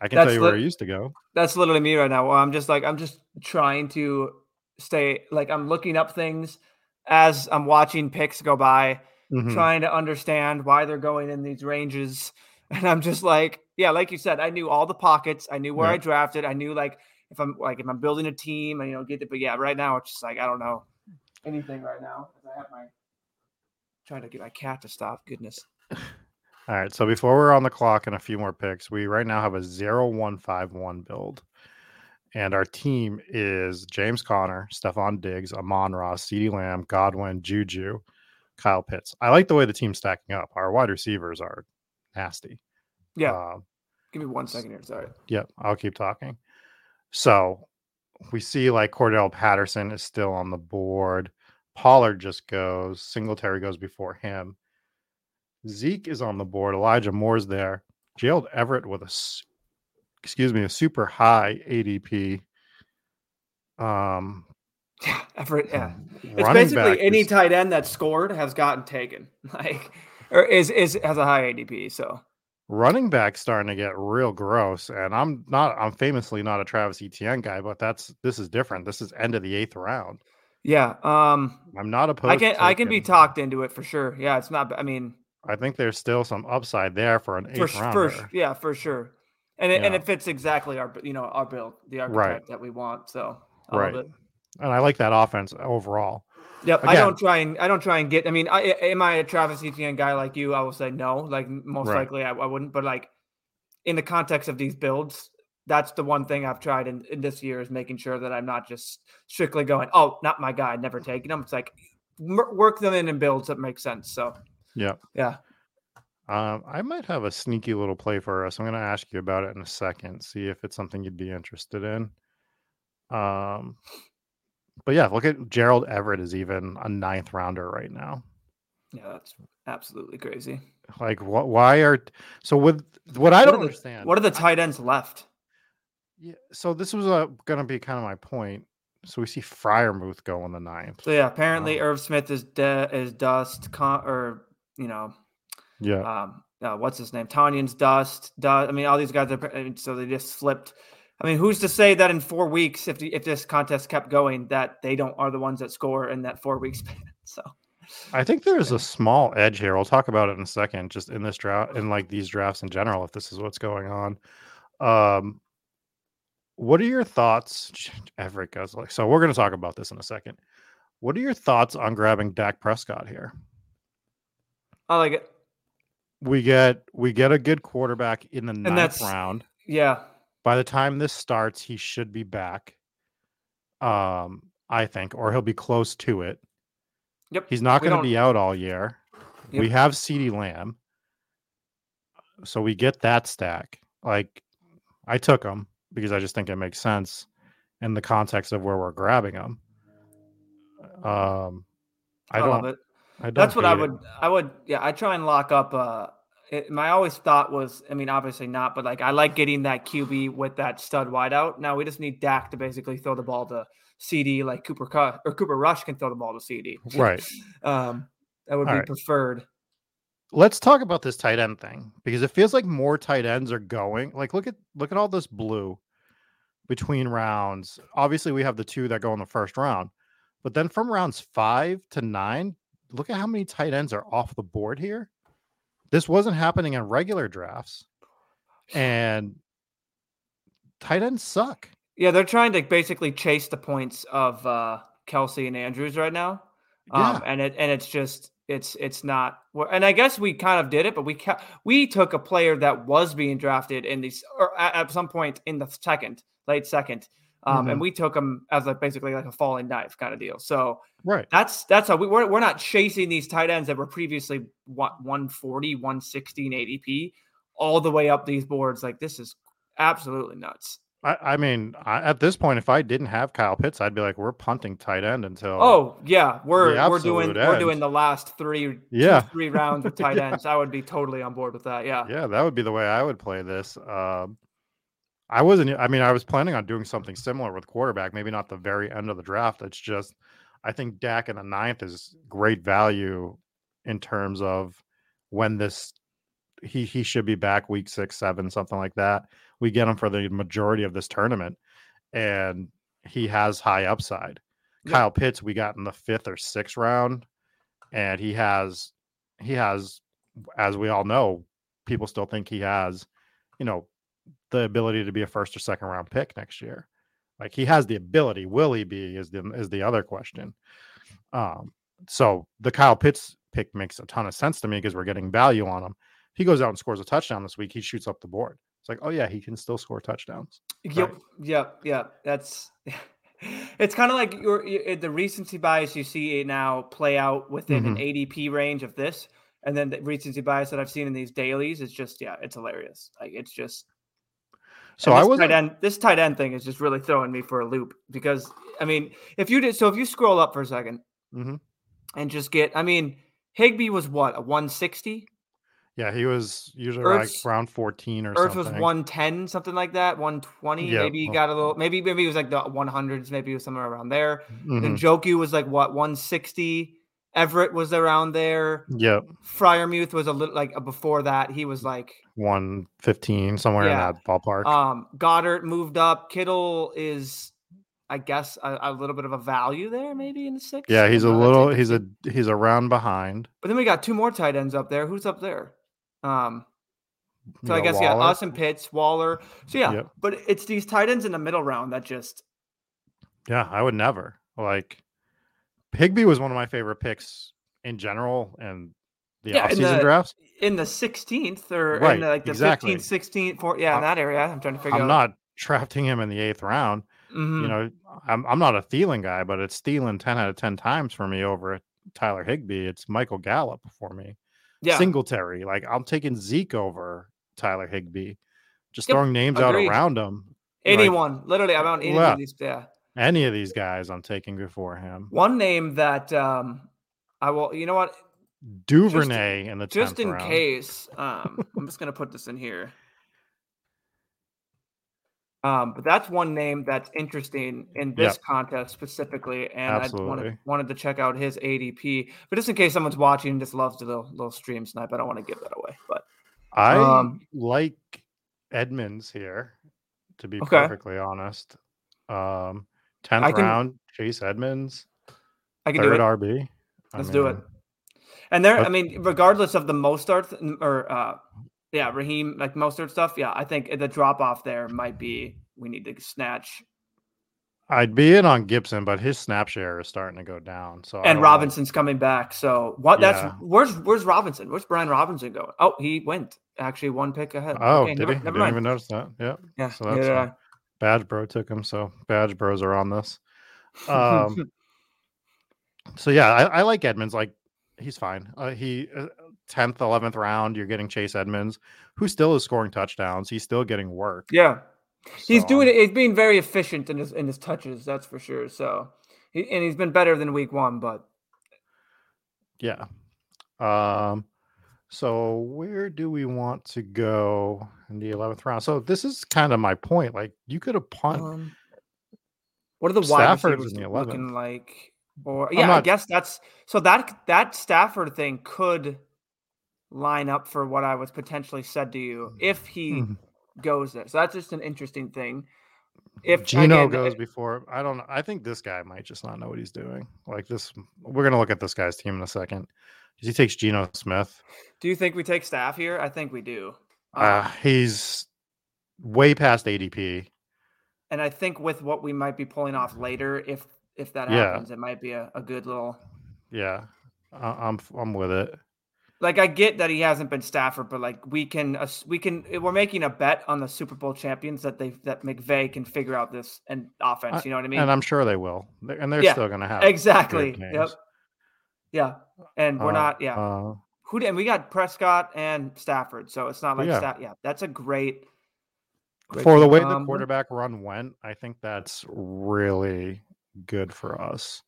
I can That's tell you where I used to go. That's literally me right now. Well, I'm just like I'm just trying to stay like I'm looking up things as I'm watching picks go by, Mhm. trying to understand why they're going in these ranges. And I'm just like, yeah, like you said, I knew all the pockets. I knew where I drafted. I knew like if I'm like if I'm building a team, and you know, get it. But yeah, right now it's just like I don't know anything right now. I have my trying to get my cat to stop. Goodness. All right. So before we're on the clock and a few more picks, we right now have a 0151 build. And our team is James Conner, Stefon Diggs, Amon Ross, CeeDee Lamb, Godwin, Juju, Kyle Pitts. I like the way the team's stacking up. Our wide receivers are nasty. Yeah. Um, Give me one second here. Sorry. Yep, I'll keep talking. So we see like Cordarrelle Patterson is still on the board. Pollard just goes. Singletary goes before him. Zeke is on the board. Elijah Moore's there. Gerald Everett with a, excuse me, a super high ADP. Um, Yeah. effort, Yeah. It's basically any is- tight end that scored has gotten taken, like, or is is has a high ADP. So running back starting to get real gross. And I'm not. I'm famously not a Travis Etienne guy, but that's this is different. This is end of the eighth round. yeah, um, I'm not opposed. I can I can be talked into it for sure. Yeah, it's not. I mean, I think there's still some upside there for an eighth for rounder. yeah for sure, and it, and it fits exactly our you know our build, the archetype that we want. So I Right. And I like that offense overall. Yep, I don't try and I don't try and get. I mean, I, am I a Travis Etienne guy like you? I will say no. Like most Right. likely, I, I wouldn't. But like in the context of these builds, that's the one thing I've tried in, in this year is making sure that I'm not just strictly going, oh, not my guy, never taking them. It's like work them in and builds that make sense. So Yeah. yeah, Um, I might have a sneaky little play for us. I'm going to ask you about it in a second, see if it's something you'd be interested in. Um, but yeah, look at Gerald Everett is even a ninth rounder right now. Yeah, that's absolutely crazy. Like, what? Why are so with what I What don't the- understand? What are the tight ends left? Yeah, so this was uh, going to be kind of my point. So we see Freiermuth go in the ninth. So yeah, apparently Oh. Irv Smith is de- is dust con- or you know Yeah, um uh, what's his name Tonyan's dust dust. I mean all these guys are I mean, so they just flipped. I mean, who's to say that in four weeks, if the, if this contest kept going, that they don't are the ones that score in that four week span? So I think there's a small edge here. We'll talk about it in a second. Just in this draft, in like these drafts in general, if this is what's going on. Um, what are your thoughts? Everett goes like, so we're going to talk about this in a second. What are your thoughts on grabbing Dak Prescott here? I like it. We get we get a good quarterback in the ninth that's- round. Yeah, By the time this starts, he should be back. Um, I think, or he'll be close to it. yep. He's not going to be out all year. We have CeeDee Lamb. So we get that stack. Like I took him because I just think it makes sense in the context of where we're grabbing him. Um I, I, don't love it. I don't That's what I hate it. would. I would. Yeah, I try and lock up. Uh, it, my always thought was. I mean, obviously not, but like I like getting that QB with that stud wideout. Now we just need Dak to basically throw the ball to CeeDee, like Cooper Cut or Cooper Rush can throw the ball to CeeDee. Right. Um, that would All be right. preferred. Let's talk about this tight end thing because it feels like more tight ends are going. Like look at look at all this blue between rounds. Obviously, we have the two that go in the first round, but then from rounds five to nine, look at how many tight ends are off the board here. This wasn't happening in regular drafts, and tight ends suck. Yeah, they're trying to basically chase the points of uh, Kelce and Andrews right now. Yeah, Um, and it and it's just it's it's not and I guess we kind of did it, but we ca- we took a player that was being drafted in these or at, at some point in the second, late second, um, Mhm. and we took him as like basically like a falling knife kind of deal. So right. that's that's how we we're, we're not chasing these tight ends that were previously what 140, 160 in ADP all the way up these boards. Like this is absolutely nuts. I, I mean, I, at this point, if I didn't have Kyle Pitts, I'd be like, we're punting tight end until. Oh yeah, we're we're doing absolute we're doing the last three two, Yeah. three rounds of tight Yeah. ends. I would be totally on board with that. Yeah. Yeah, that would be the way I would play this. Um, I wasn't. I mean, I was planning on doing something similar with quarterback. Maybe not the very end of the draft. It's just, I think Dak in the ninth is great value in terms of when this he he should be back week six, seven, something like that. We get him for the majority of this tournament, and he has high upside. Kyle Pitts, we got in the fifth or sixth round, and he has he has, as we all know, people still think he has, you know, the ability to be a first or second round pick next year. Like he has the ability. Will he be? Is the is the other question. Um, so the Kyle Pitts pick makes a ton of sense to me because we're getting value on him. If he goes out and scores a touchdown this week, he shoots up the board. It's like, oh yeah, he can still score touchdowns. Yep. Yep. Yep. That's. It's kind of like your, your the recency bias you see now play out within an ADP range of this, and then the recency bias that I've seen in these dailies is just yeah, it's hilarious. Like it's just So I was tight end. This tight end thing is just really throwing me for a loop because I mean, if you did so, if you scroll up for a 2nd Mhm. and just get, I mean, Higbee was what a 160. yeah, he was usually Earth's- like round 14 or Earth something. was 110, something like that. 120. Yeah. Maybe he got a little. Maybe maybe it was like the 100s. Maybe it was somewhere around there. Mhm. Then Joku was like what 160. Everett was around there. Yep. Freiermuth was a little like uh, before that. He was like 115, somewhere Yeah. in that ballpark. um Goedert moved up. Kittle is, I guess, a, a little bit of a value there, maybe in the six. yeah, he's a little he's a he's a round behind. But then we got two more tight ends up there. Who's up there? Um, so I guess yeah, Waller. us and Pitts, Waller. So yeah, Yep. but it's these tight ends in the middle round that just Yeah, I would never. Like Higbee was one of my favorite picks in general and the Yeah, in offseason the- drafts. in the 16th or Right, in the, like the exactly. 15th, 16th, four, yeah, in that area. I'm trying to figure out I'm out. not drafting him in the eighth round. Mhm. You know, I'm I'm not a Thielen guy, but it's Thielen 10 out of 10 times for me over Tyler Higbee. It's Michael Gallup for me. yeah, Singletary. Like I'm taking Zeke over Tyler Higbee. Just Yep, throwing names agreed. out around him. like- anyone, literally, I'm on any Yeah. of these. Yeah, Any of these guys I'm taking before him. one name that um, I will. You know what? Duvernay in the Just in round. case, um, I'm just gonna put this in here. Um, but that's one name that's interesting in this Yep. contest specifically, and I wanted wanted to check out his ADP. But just in case someone's watching and just loves the little, little stream snipe, I don't want to give that away. But I Um, like Edmonds here, to be Okay. perfectly honest. Um, 10th I can- round, Chase Edmonds, I can do third it. RB. I Let's do it. And there, I mean, regardless of the Mostert th- or uh, yeah, Raheem like Mostert stuff, yeah, I think the drop off there might be we need to snatch. I'd be in on Gibson, but his snap share is starting to go down. So And don't know. Robinson's coming back, so what? Yeah. That's where's where's Robinson? Where's Brian Robinson going? Oh, he went actually one pick ahead. Oh, Okay, did never, he? I Never didn't mind. even notice that. Yeah. Yeah, So that's yeah. Badge Bro took him, so Badge Bros are on this. Um, so yeah, I, I like Edmonds. Like he's fine. Uh, he tenth, eleventh round. You're getting Chase Edmonds, who still is scoring touchdowns. He's still getting work. yeah, he's doing um, it. He's being very efficient in his in his touches. That's for sure. So, he, and he's been better than week one. But Yeah. Um. So where do we want to go in the eleventh round? So this is kind of my point. Like you could have punt. Um, what are the wide Stafford's receivers in the looking like? Or yeah, I guess that's so that that Stafford thing could line up for what I was potentially said to you if he goes there. So that's just an interesting thing. If Geno again, goes uh, before, I don't know. I think this guy might just not know what he's doing. Like this, we're gonna look at this guy's team in a second. He takes Geno Smith. do you think we take staff here? I think we do. Uh, he's way past ADP. and I think with what we might be pulling off later, if if that Yeah. happens, it might be a, a good little Yeah, I, I'm I'm with it. like I get that he hasn't been Stafford, but like we can we can we're making a bet on the Super Bowl champions that they that McVay can figure out this and offense. You know what I mean? and I'm sure they will. And they're Yeah, still gonna have exactly. Yep. Yeah. And we're Uh, not. Yeah. uh, Who did? And we got Prescott and Stafford, so it's not like Yeah. yeah. yeah, that's a great. great for the way the Um, quarterback run went, I think that's really good for us.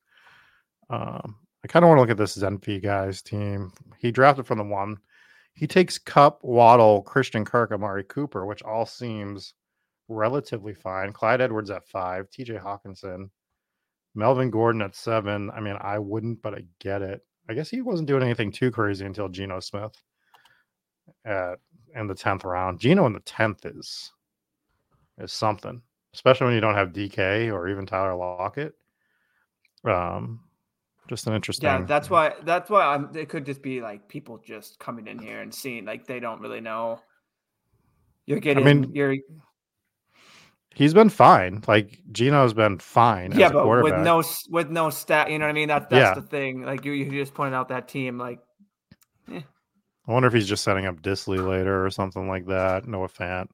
Um, I kind of want to look at this Zenfi guy's team. He drafted from the one. He takes Kupp, Waddle, Christian Kirk, Amari Cooper, which all seems relatively fine. Clyde Edwards at five, TJ Hockenson, Melvin Gordon at seven. I mean, I wouldn't, but I get it. I guess he wasn't doing anything too crazy until Geno Smith at in the tenth round. Geno in the tenth is is something, especially when you don't have DK or even Tyler Lockett. Um, just an interesting. Yeah, that's why. That's why I'm. It could just be like people just coming in here and seeing like they don't really know. You're getting. I mean, you're he's been fine. Like Geno's been fine. yeah, but with no with no stat. You know what I mean? That that's Yeah. the thing. Like you, you just pointed out that team. Like I wonder if he's just setting up Dissly later or something like that. Noah Fant.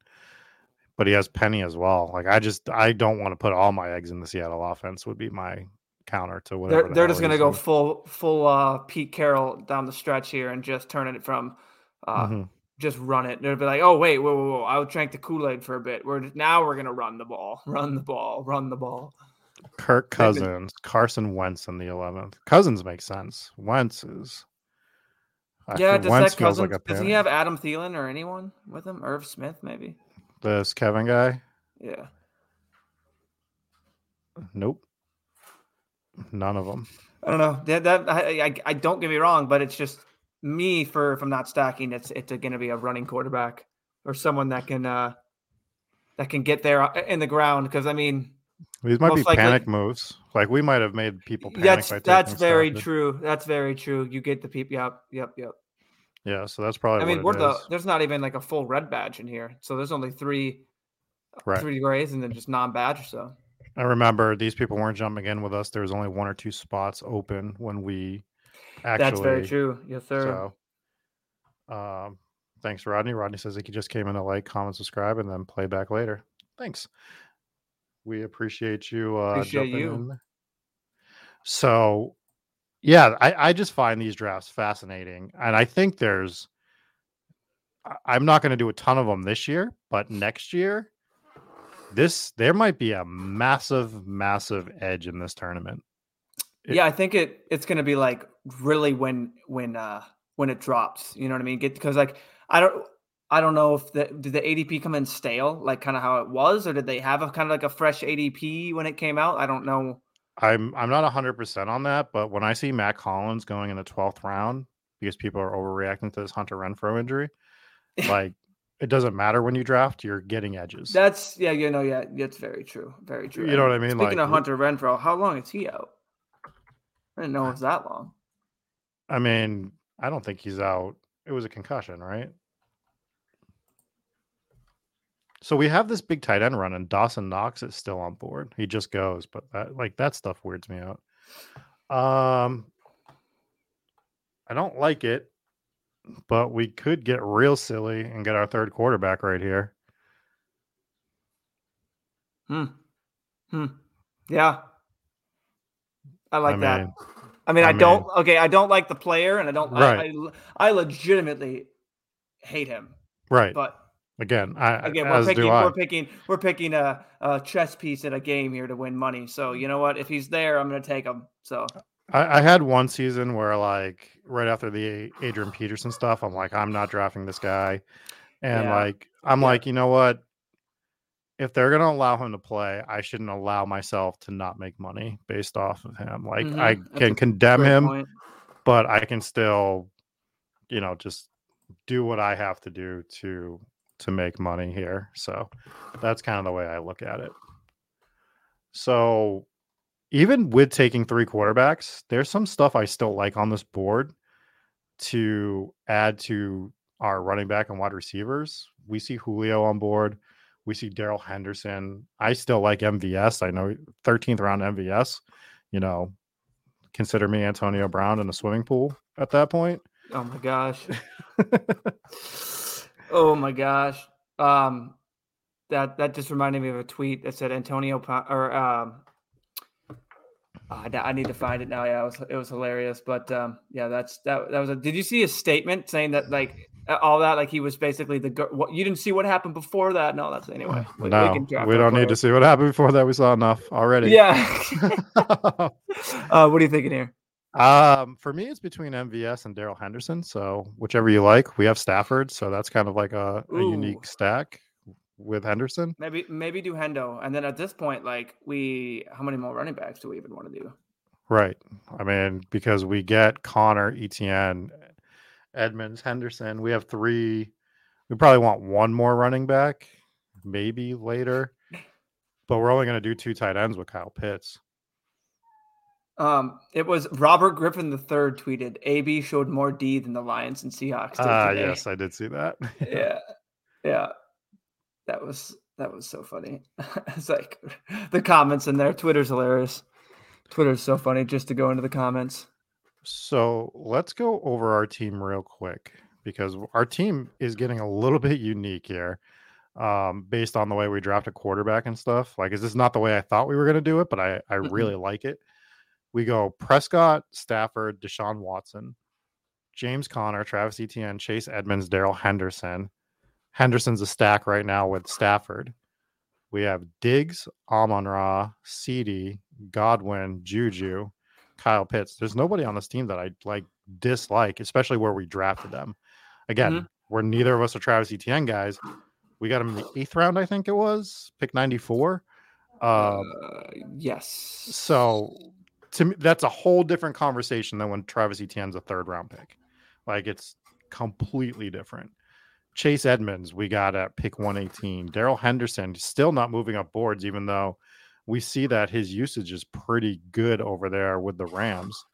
But he has Penny as well. Like I just I don't want to put all my eggs in the Seattle offense. Would be my counter to whatever. they're the they're just gonna go full full uh Pete Carroll down the stretch here and just turn it from uh Mhm. Just run it. They'll be like, oh wait, whoa, whoa, whoa! I drank the Kool Aid for a bit. We're now we're gonna run the ball, run the ball, run the ball. Kirk Cousins, Carson Wentz in the eleventh. Cousins makes sense. Wentz is. I yeah, does Wentz that feels Cousins? like does he have Adam Thielen or anyone with him? Irv Smith, maybe. this Kevin guy? Yeah. Nope. None of them. I don't know. That, that I, I, I don't get me wrong, but it's just me for if I'm not stacking. It's it's going to be a running quarterback or someone that can uh that can get there uh, in the ground. Because I mean, These might be likely- panic moves. Like we might have made people panic. that's by that's very Stafford. true. That's very true. You get the people. Yep, yep, yep. Yeah, so that's probably. I mean, we're the there's not even like a full red badge in here, so there's only three right. three grays and then just non-badge. So I remember these people weren't jumping in with us. There was only one or two spots open when we actually. that's very true. Yes, sir. So, um, thanks, Rodney. Rodney says he just came in to like, comment, subscribe, and then play back later. Thanks. We appreciate you. Uh, Appreciate you. in. So, yeah, I, I just find these drafts fascinating, and I think there's. I'm not going to do a ton of them this year, but next year, this there might be a massive, massive edge in this tournament. Yeah, I think it it's gonna be like really when when uh when it drops. You know what I mean? Get because like I don't I don't know if the did the ADP come in stale, like kind of how it was, or did they have a kind of like a fresh ADP when it came out? I don't know. I'm I'm not hundred percent on that, but when I see Mack Hollins going in the twelfth round because people are overreacting to this Hunter Renfrow injury, like it doesn't matter when you draft, you're getting edges. That's yeah, you know, yeah, that's very true. Very true. You know what I mean? Speaking Like, of Hunter Renfrow, how long is he out? I didn't know it was that long. I mean, I don't think he's out. It was a concussion, right? So we have this big tight end run, and Dawson Knox is still on board. He just goes, but that like that stuff weirds me out. Um, I don't like it, but we could get real silly and get our third quarterback right here. Hmm. Hmm. Yeah. I like I that. mean, I mean, I I, don't. Okay, I don't like the player, and I don't. Right. I, I, legitimately hate him. right? But Again, I again, we're picking. We're picking. We're picking a, a chess piece at a game here to win money. So you know what? If he's there, I'm going to take him. So I, I had one season where, like, right after the Adrian Peterson stuff, I'm like, I'm not drafting this guy, and Yeah. like, I'm Yeah. like, you know what? If they're gonna allow him to play, I shouldn't allow myself to not make money based off of him. Like, Mhm. I That's can condemn him, point. but I can still, you know, just do what I have to do to to make money here. So that's kind of the way I look at it. So even with taking three quarterbacks, there's some stuff I still like on this board to add to our running back and wide receivers. We see Julio on board. We see Darrell Henderson. I still like MVS. I know 13th round MVS. You know, consider me Antonio Brown in the swimming pool at that point. Oh my gosh. oh my gosh. Um, that that just reminded me of a tweet that said Antonio or um. I, I need to find it now. Yeah, it was it was hilarious, but um, yeah, that's that. That was a. Did you see a statement saying that like all that like he was basically the what you didn't see what happened before that? No, that's anyway. We, we no, draft we don't need to see what happened before that. We saw enough already. Yeah. uh, what are you thinking here? Um, for me, it's between MVS and Darrell Henderson. So whichever you like. We have Stafford, so that's kind of like a, a unique stack with Henderson. Maybe maybe do Hendo, and then at this point, like we, how many more running backs do we even want to do? Right. I mean, because we get Conner, Etienne, Edmonds, Henderson. We have three. We probably want one more running back, maybe later. But we're only going to do two tight ends with Kyle Pitts. Um, it was Robert Griffin the third tweeted, "AB showed more D than the Lions and Seahawks." Ah, today." yes, I did see that. yeah, yeah, that was that was so funny. it's like the comments in there. Twitter's hilarious. Twitter's so funny just to go into the comments. So let's go over our team real quick because our team is getting a little bit unique here um, based on the way we draft a quarterback and stuff. Like, is this not the way I thought we were going to do it? But I, I really like it. We go Prescott, Stafford, Deshaun Watson, James Conner, Travis Etienne, Chase Edmonds, Darrell Henderson. Henderson's a stack right now with Stafford. We have Diggs, Amon Ra, CeeDee, Godwin, Juju, Kyle Pitts. There's nobody on this team that I like dislike, especially where we drafted them. Again, Mm-hmm. we're neither of us are Travis Etienne guys. We got him in the eighth round, I think it was, pick 94. Um, Uh, yes. so to me, that's a whole different conversation than when Travis Etienne's a third round pick. Like it's completely different. Chase Edmonds, we got at pick 118. Darrell Henderson, still not moving up boards, even though we see that his usage is pretty good over there with the Rams.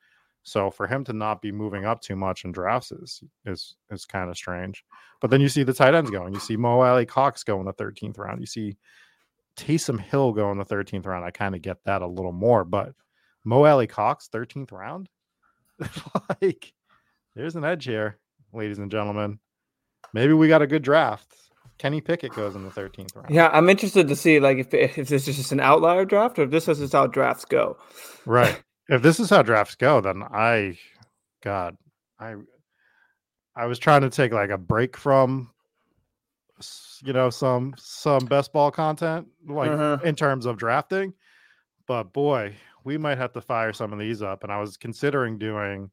So for him to not be moving up too much in drafts is is is kind of strange. But then you see the tight ends going. You see Mo Alie-Cox go in the 13th round. You see Taysom Hill go in the 13th round. I kind of get that a little more, but Mo Alie-Cox, 13th round. like, there's an edge here, ladies and gentlemen. Maybe we got a good draft. Kenny Pickett goes in the 13th round. Yeah, I'm interested to see like if if this is just an outlier draft or if this is how drafts go. Right. if this is how drafts go, then I, God, I, I was trying to take like a break from, you know, some some best ball content, like Uh-huh. in terms of drafting. but boy, we might have to fire some of these up. And I was considering doing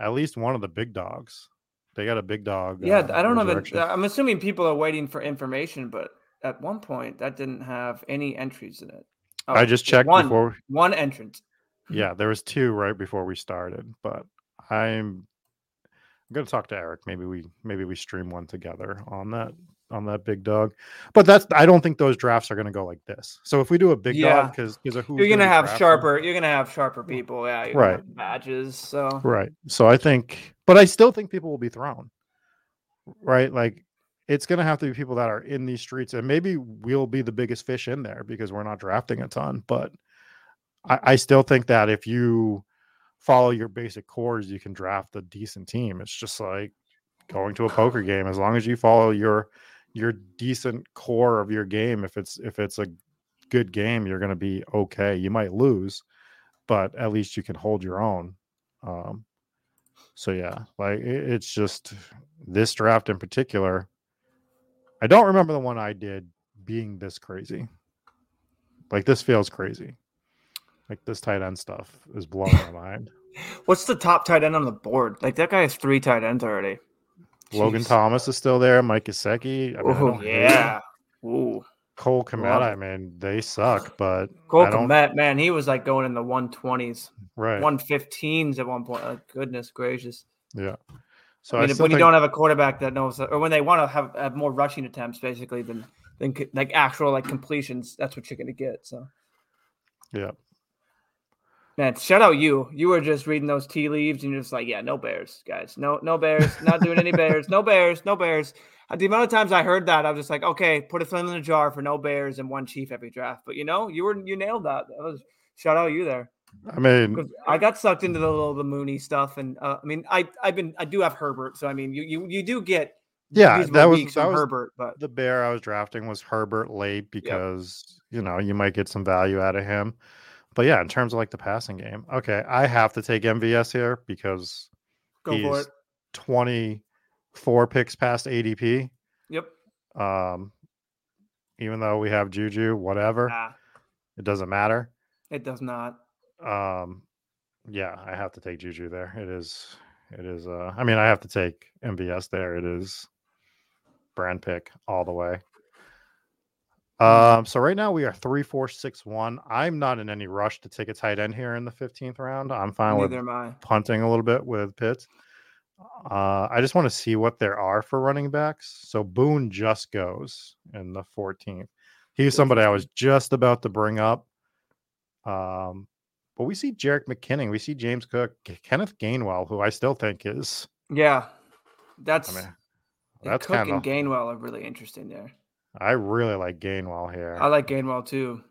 at least one of the big dogs. They got a big dog. Yeah, uh, I don't know. Resurrection. I'm assuming people are waiting for information, but at one point that didn't have any entries in it. I Oh, just checked one, before. one entrance. Yeah, there was two right before we started, but I'm I'm gonna talk to Eric. Maybe we maybe we stream one together on that on that big dog. But that's I don't think those drafts are gonna go like this. So if we do a big Yeah. dog, because because You're gonna be have sharper. You're gonna have sharper people. Yeah, you're Right. have badges. So Right. So I think, but I still think people will be thrown. Right. Like it's going to have to be people that are in these streets, and maybe we'll be the biggest fish in there because we're not drafting a ton. But I, I still think that if you follow your basic cores, you can draft a decent team. It's just like going to a poker game. As long as you follow your your decent core of your game, if it's if it's a good game, you're going to be okay. You might lose, but at least you can hold your own. Um, so yeah, like it, it's just this draft in particular. I don't remember the one I did being this crazy. Like this feels crazy. Like this tight end stuff is blowing my mind. what's the top tight end on the board? Like that guy has three tight ends already. Logan Jeez. Thomas is still there. Mike Gesicki. I mean, Oh yeah. Ooh. Cole Kmet. I mean, they suck, but Cole. Kmet, man, he was like going in the 120s, Right. 115s at one point. Like, goodness gracious. Yeah. So I mean, I when you don't have a quarterback that knows, or when they want to have, have more rushing attempts, basically, than than like actual like completions, that's what you're gonna get. So, Yeah. man, shout out you. You were just reading those tea leaves, and you're just like, yeah, no Bears, guys, no no Bears, not doing any Bears, no Bears, no Bears. The amount of times I heard that, I was just like, okay, put a thumb in the jar for no Bears and one Chief every draft. But you know, you were you nailed that. That was shout out you there. I mean, I got sucked into the little the Mooney stuff, and uh, I mean, I I've been I do have Herbert, so I mean, you you you do get yeah, that was that was Herbert, but the bear I was drafting was Herbert late because you know you might get some value out of him. But yeah, in terms of like the passing game, okay, I have to take MVS here because go he's it. 24 picks past ADP. Yep. Um, even though we have Juju, whatever, Nah, it doesn't matter. it does not. Um, yeah, I have to take Juju there. It is, it is. Uh, I mean, I have to take MVS there. It is brand pick all the way. Um, so right now we are three, four, six, one. I'm not in any rush to take a tight end here in the 15th round. I'm fine with Neither am I. punting a little bit with Pitts. Uh, I just want to see what there are for running backs. So Boone just goes in the 14th. He's somebody I was just about to bring up. Um, but we see Jerick McKinnon, we see James Cook, Kenneth Gainwell, who I still think is. Yeah, that's I mean, that's Cook kind and. Gainwell are really interesting there. I really like Gainwell here. I like Gainwell too.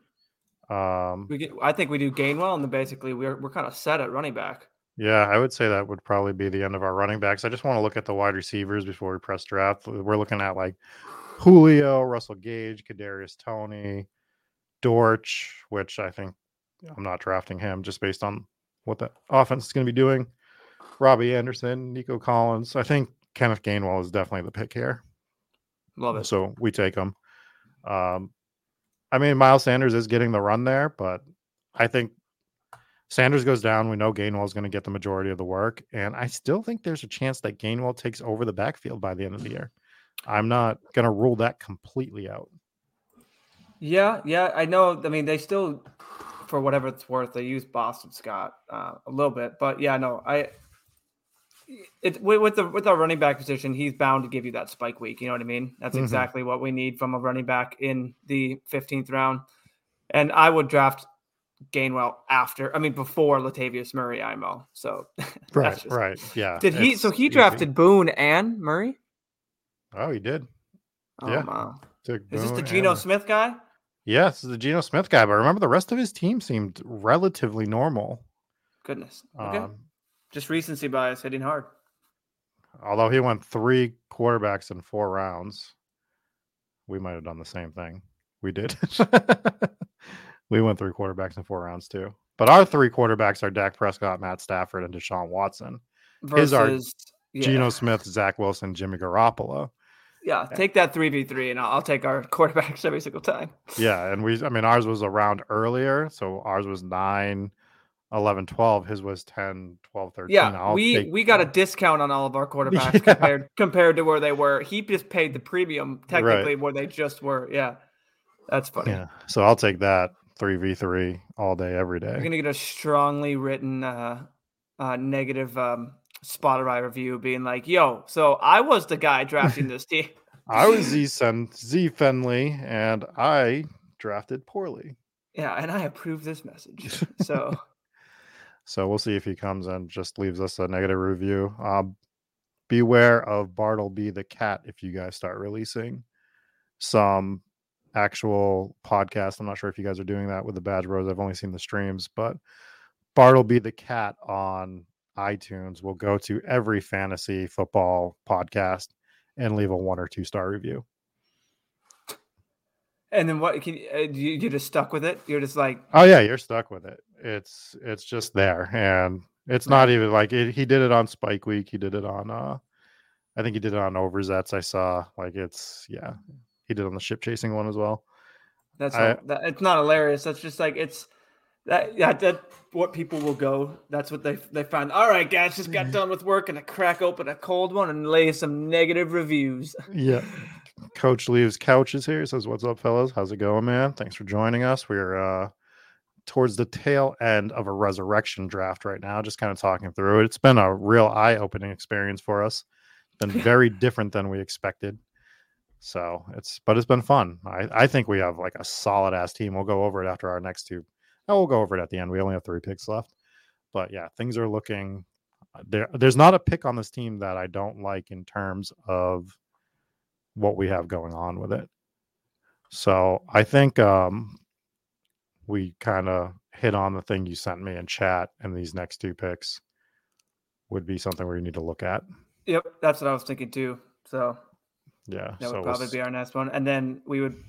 Um, We get, I think we do Gainwell, and then basically we're we're kind of set at running back. Yeah, I would say that would probably be the end of our running backs. I just want to look at the wide receivers before we press draft. We're looking at like Julio, Russell Gage, Kadarius Toney, Dortch, which I think I'm not drafting him just based on what the offense is going to be doing. Robbie Anderson, Nico Collins. I think Kenneth Gainwell is definitely the pick here. Love it. So we take him. Um, I mean, Miles Sanders is getting the run there, but I think Sanders goes down. We know Gainwell is going to get the majority of the work, and I still think there's a chance that Gainwell takes over the backfield by the end of the year. I'm not going to rule that completely out. Yeah, yeah, I know. I mean, they still, for whatever it's worth, they use Boston Scott uh, a little bit, but yeah, no, I. It with, the with our running back position, he's bound to give you that spike week. You know what I mean? That's Mhm. exactly what we need from a running back in the fifteenth round. And I would draft Gainwell after, I mean, before Latavius Murray, IMO. So Right, just- right, yeah. did he? So he easy. drafted Boone and Murray. Oh, he did. Oh Yeah. wow! Is this the Geno and- Smith guy? Yes, is the Geno Smith guy. But remember, the rest of his team seemed relatively normal. Goodness. Okay. Um, Just recency bias hitting hard. although he went three quarterbacks in four rounds, we might have done the same thing. We did. we went three quarterbacks in four rounds too. But our three quarterbacks are Dak Prescott, Matt Stafford, and Deshaun Watson. His Versus are yeah. Geno Smith, Zach Wilson, Jimmy Garoppolo. Yeah, take that three v three, and I'll, take our quarterbacks every single time. Yeah, and we I mean ours was around earlier, so ours was 9 11 12, his was 10 12 13. Yeah, I'll we we got a discount on all of our quarterbacks Yeah. compared compared to where they were. He just paid the premium technically where they just were. Yeah, that's funny. Yeah. So I'll take that 3v3 all day every You're gonna get a strongly written uh, uh, negative um, Spotify review, being like, "Yo, so I was the guy drafting this team." I was Z Sen- Z Fenley and I drafted poorly. Yeah, and I approve this message. So So we'll see if he comes and just leaves us a negative review. Um, beware of Bartleby the cat if you guys start releasing some actual podcast. I'm not sure if you guys are doing that with the Badge Bros. I've only seen the streams, but Bartleby the cat on iTunes will go to every fantasy football podcast and leave a one or two star review. and then what? Can you, uh, you you're just stuck with it? You're just like, Oh yeah, you're stuck with it. It's it's just there, and it's not even like it, he did it on Spike Week. He did it on uh, I think he did it on Overzets. I saw like it's yeah, he did on the ship chasing one as well. That's I- not, that, it's not hilarious. That's just like it's that yeah that what people will go. That's what they they find. All right, guys, just got done with work and I crack open a cold one and lay some negative reviews. Yeah. Coach leaves couches here. Says, "What's up, fellas? How's it going, man? Thanks for joining us. We're uh towards the tail end of a resurrection draft right now. Just kind of talking through it. It's been a real eye-opening experience for us. Been very different than we expected. So it's but it's been fun. I, I think we have like a solid ass team. We'll go over it after our next two. Oh, we'll go over it at the end. We only have three picks left. But yeah, things are looking there. There's not a pick on this team that I don't like in terms of what we have going on with it. So I think um, we kind of hit on the thing you sent me in chat, and these next two picks would be something where you need to look at. Yep, that's what I was thinking too. So Yeah. that so would probably be our next one, and then we would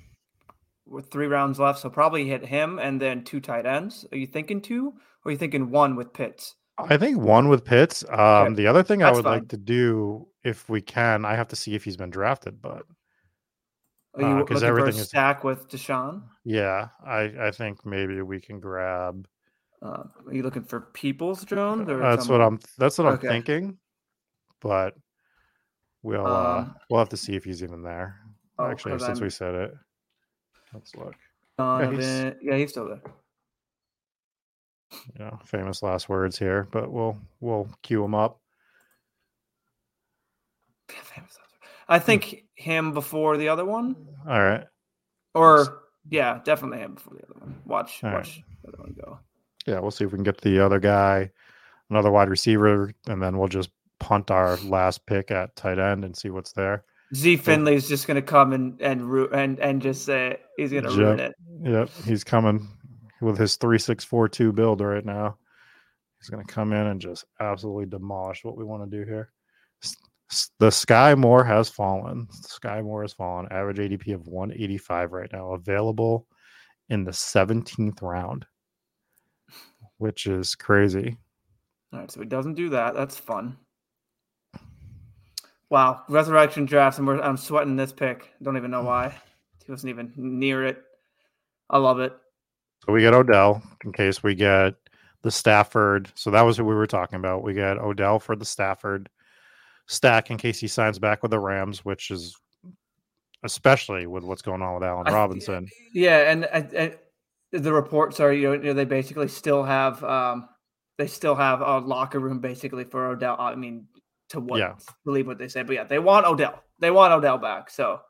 with three rounds left, so probably hit him and then two tight ends. Are you thinking two, or are you thinking one with Pitts? I think one with Pitts. Um, the other thing I would fine. like to do, if we can, I have to see if he's been drafted, but Are you Uh, 'cause looking for a everything is- stack with Deshaun? yeah, I, I think maybe we can grab. Uh, are you looking for Peoples Jones? Or That's what I'm. That's what I'm Okay. thinking. But we'll uh, Um, we'll have to see if he's even there. oh, Actually, since I'm- we said it, let's look. Donovan. Yeah, he's still there. you know, famous last words here, but we'll we'll cue him up. I think him before the other one, All right. or yeah, definitely him before the other one. Watch, All right. watch the other one go. Yeah, we'll see if we can get the other guy, another wide receiver, and then we'll just punt our last pick at tight end and see what's there. Z Finley's just gonna come and and and and just say he's gonna ruin it. Yep, he's coming with his three six four two build right now. He's gonna come in and just absolutely demolish what we want to do here. The Sky Moore has fallen. Sky Moore has fallen. Average ADP of 185 right now, available in the 17th round, which is crazy. All right, so he doesn't do that. That's fun. Wow, resurrection drafts, and I'm sweating this pick. Don't even know why. He wasn't even near it. I love it. So we get Odell in case we get the Stafford. So that was who we were talking about. We get Odell for the Stafford stack in case he signs back with the Rams, which is especially with what's going on with Allen I- Robinson. Yeah, and, and, and the reports are you know, you know they basically still have um they still have a locker room basically for Odell. I mean, to what Yeah. believe what they say, but yeah, they want Odell. They want Odell back. So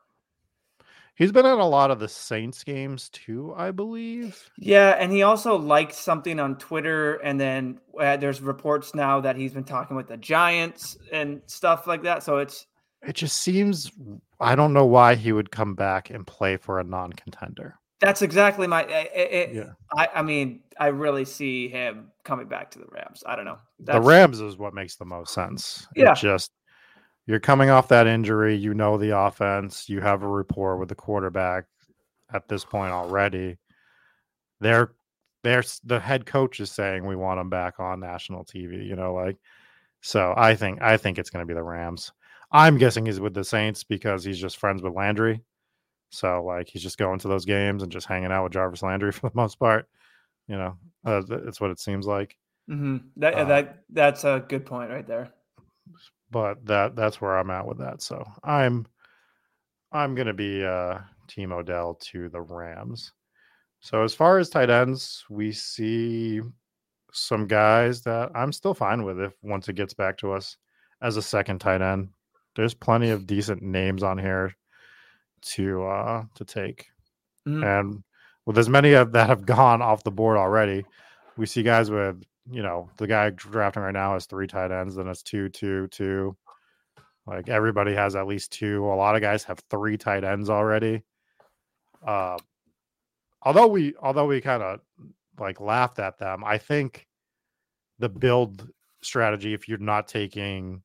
He's been at a lot of the Saints games too, I believe. yeah, and he also liked something on Twitter, and then uh, there's reports now that he's been talking with the Giants and stuff like that. So it's It just seems I don't know why he would come back and play for a non-contender. That's exactly my. It, it, Yeah. I I mean, I really see him coming back to the Rams. I don't know. the Rams is what makes the most sense. It Yeah. just you're coming off that injury, you know the offense, you have a rapport with the quarterback at this point already. They're they're the head coach is saying we want him back on national TV, you know, like so I think I think it's going to be the Rams. I'm guessing he's with the Saints because he's just friends with Landry. So like he's just going to those games and just hanging out with Jarvis Landry for the most part. You know, uh, that's what it seems like. Mm-hmm. That Uh, that that's a good point right there. But that that's where I'm at with that. So I'm I'm gonna be uh Team Odell to the Rams. So as far as tight ends, we see some guys that I'm still fine with if once it gets back to us as a second tight end. There's plenty of decent names on here to uh to take. Mhm. And with as many of that have gone off the board already, we see guys with, you know, the guy drafting right now has three tight ends, then it's two, two, two. Like everybody has at least two. A lot of guys have three tight ends already. Uh, although we although we kind of like laughed at them, I think the build strategy, if you're not taking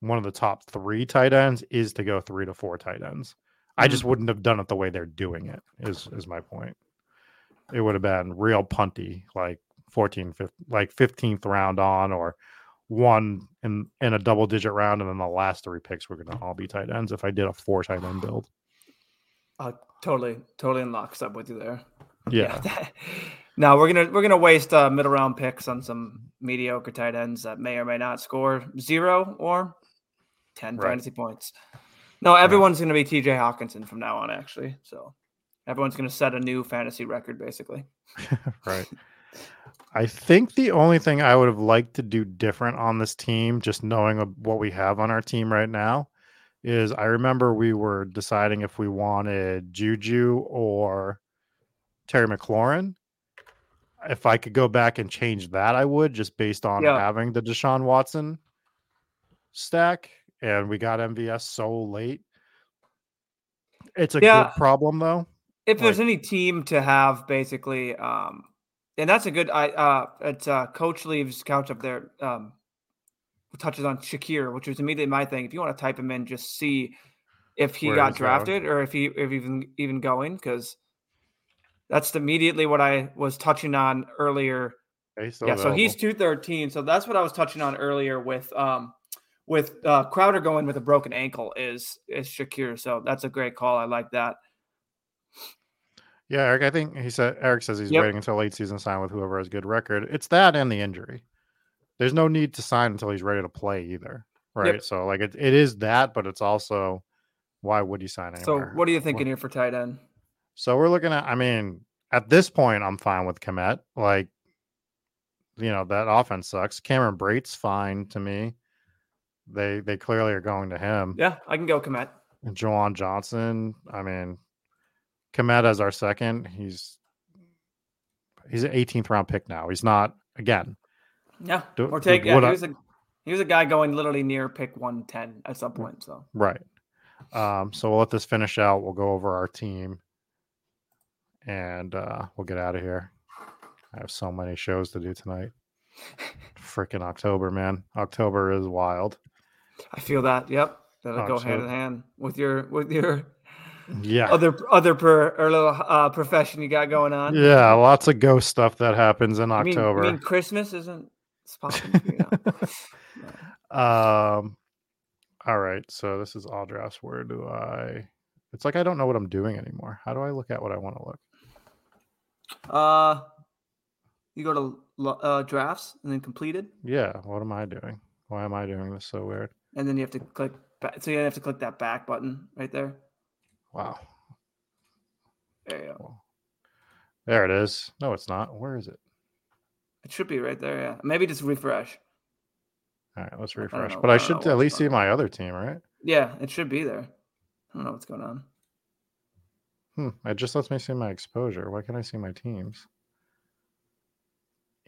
one of the top three tight ends, is to go three to four tight ends. I just wouldn't have done it the way they're doing it. Is is my point? It would have been real punty, like 14, 15, like 15th round on, or one in in a double digit round, and then the last three picks were going to all be tight ends. If I did a four tight end build, Uh, totally, totally in lockstep with you there. yeah, no, we're gonna we're gonna waste uh, middle round picks on some mediocre tight ends that may or may not score zero or ten Right. fantasy points. No, everyone's gonna be T.J. Hockenson from now on. Actually, so everyone's gonna set a new fantasy record basically. right. I think the only thing I would have liked to do different on this team, just knowing what we have on our team right now, is I remember we were deciding if we wanted Juju or Terry McLaurin. If I could go back and change that, I would just based on Yeah. having the Deshaun Watson stack, and we got MVS so late. It's a Yeah. good problem though. If there's any team to have basically, um, and that's a good. I uh, it's uh, Coach leaves couch up there. Um, touches on Shakir, which was immediately my thing. If you want to type him in, just see if he got drafted or if he if even even going because that's immediately what I was touching on earlier. Yeah, so he's two thirteen. So that's what I was touching on earlier with um with uh Crowder going with a broken ankle is is Shakir. So that's a great call. I like that. Yeah, Eric. I think he said Eric says he's Yep. waiting until late season sign with whoever has good record. It's that and the injury. There's no need to sign until he's ready to play either, right? So like it, it is that, but it's also why would you sign So what are you thinking here for tight end? So we're looking at. I mean, at this point, I'm fine with Kmet. Like, you know, that offense sucks. Cameron Brate's fine to me. They they clearly are going to him. Yeah, I can go Kmet. And Juwan Johnson. I mean, Kmet as our second. He's he's an 18th round pick now. He's not again. Yeah, Do- or take. Yeah, he was a he was a guy going literally near pick one ten at some point. So Right. Um, so we'll let this finish out. We'll go over our team and uh, we'll get out of here. I have so many shows to do tonight. Freaking October, man. October is wild. I feel that. Yep, that'll Oh, go hand so- in hand with your with your Yeah. other other per or little uh, profession you got going on. Yeah, lots of ghost stuff that happens in You mean- you October. mean Christmas isn't you now? Um all right, so this is all drafts. Where do I it's like I don't know what I'm doing anymore. How do I look at what I want to look? Uh, you go to uh, drafts and then completed, Yeah, what am I doing? Why am I doing this so weird? And then you have to click. Back, so you have to click that back button right there. Wow. There you go. There it is. No, it's not. Where is it? It should be right there. Yeah, maybe just refresh. All right, let's refresh. know- But I I should at least see my other team, right? Yeah, it should be there. I don't know what's going on. Hmm. It just lets me see my exposure. Why can't I see my teams?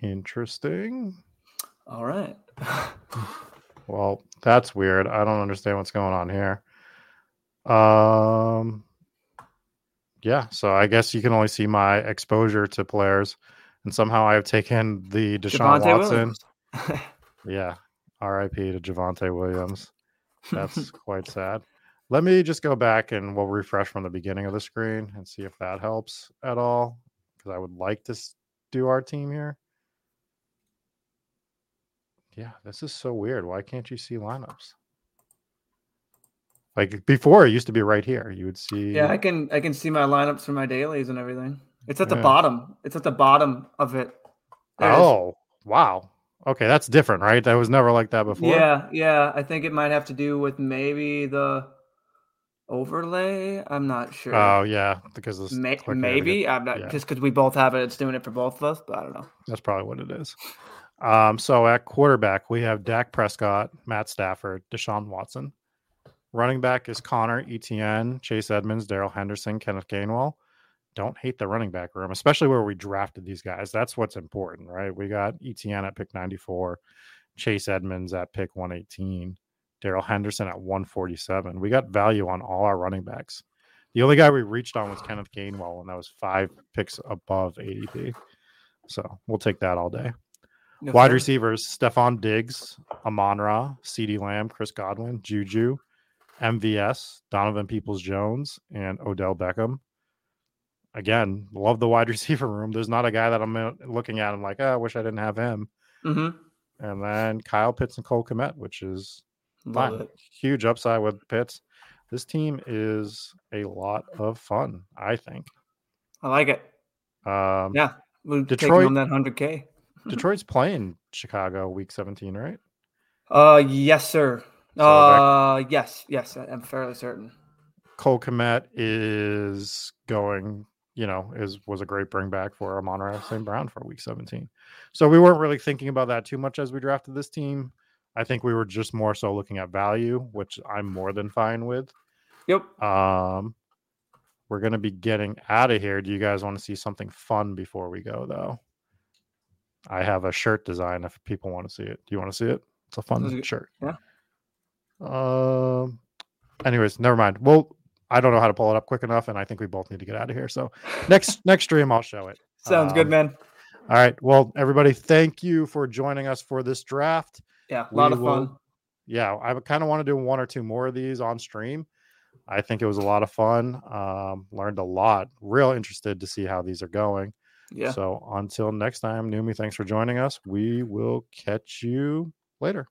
Interesting. All right. Well, that's weird. I don't understand what's going on here. Um yeah, so I guess you can only see my exposure to players. And somehow I have taken the Deshaun Javonte Watson. Yeah. RIP to Javonte Williams. That's quite sad. Let me just go back and we'll refresh from the beginning of the screen and see if that helps at all. Because I would like to do our team here. Yeah, this is so weird. Why can't you see lineups? Like before, it used to be right here. You would see. Yeah, I can I can see my lineups for my dailies and everything. It's at the Yeah. bottom. It's at the bottom of it. There it. Oh, wow. Okay, that's different, right? That was never like that before. Yeah, yeah. I think it might have to do with maybe the overlay. I'm not sure. Oh, yeah, because this May- maybe get- I'm not yeah. just because we both have it. It's doing it for both of us, but I don't know. That's probably what it is. Um, so at quarterback, we have Dak Prescott, Matt Stafford, Deshaun Watson. Running back is Conner, Etienne, Chase Edmonds, Darrell Henderson, Kenneth Gainwell. Don't hate the running back room, especially where we drafted these guys. That's what's important, right? We got Etienne at pick 94, Chase Edmonds at pick 118, Darrell Henderson at 147. We got value on all our running backs. The only guy we reached on was Kenneth Gainwell, and that was five picks above ADP. So we'll take that all day. Yes, Wide sir. receivers: Stefon Diggs, Amon Ra, CeeDee Lamb, Chris Godwin, Juju, MVS, Donovan Peoples Jones, and Odell Beckham. Again, love the wide receiver room. There's not a guy that I'm uh, looking at. I'm like, oh, I wish I didn't have him. Mhm. And then Kyle Pitts and Cole Kmet, which is. Huge upside with Pitts. This team is a lot of fun, I think. I like it. Um, Yeah, we're Detroit- on that hundred k. Detroit's playing Chicago week 17, right? Uh, yes, sir. So Uh, yes, yes. I- I'm fairly certain. Cole Kmet is going, you know, is was a great bring back for Amon Ra St. Brown for week 17. So we weren't really thinking about that too much as we drafted this team. I think we were just more so looking at value, which I'm more than fine with. Yep. Um we're gonna be getting out of here. Do you guys want to see something fun before we go though? I have a shirt design if people want to see it. Do you want to see it? It's a fun shirt. yeah. Um anyways, never mind. Well, I don't know how to pull it up quick enough, and I think we both need to get out of here. So next next stream I'll show it. Sounds good, Um, man. All right. Well, everybody, thank you for joining us for this draft. Yeah, a lot we of will- fun. Yeah, I kind of want to do one or two more of these on stream. I think it was a lot of fun. Um, learned a lot. Real interested to see how these are going. Yeah. So until next time, Numi, thanks for joining us. We will catch you later.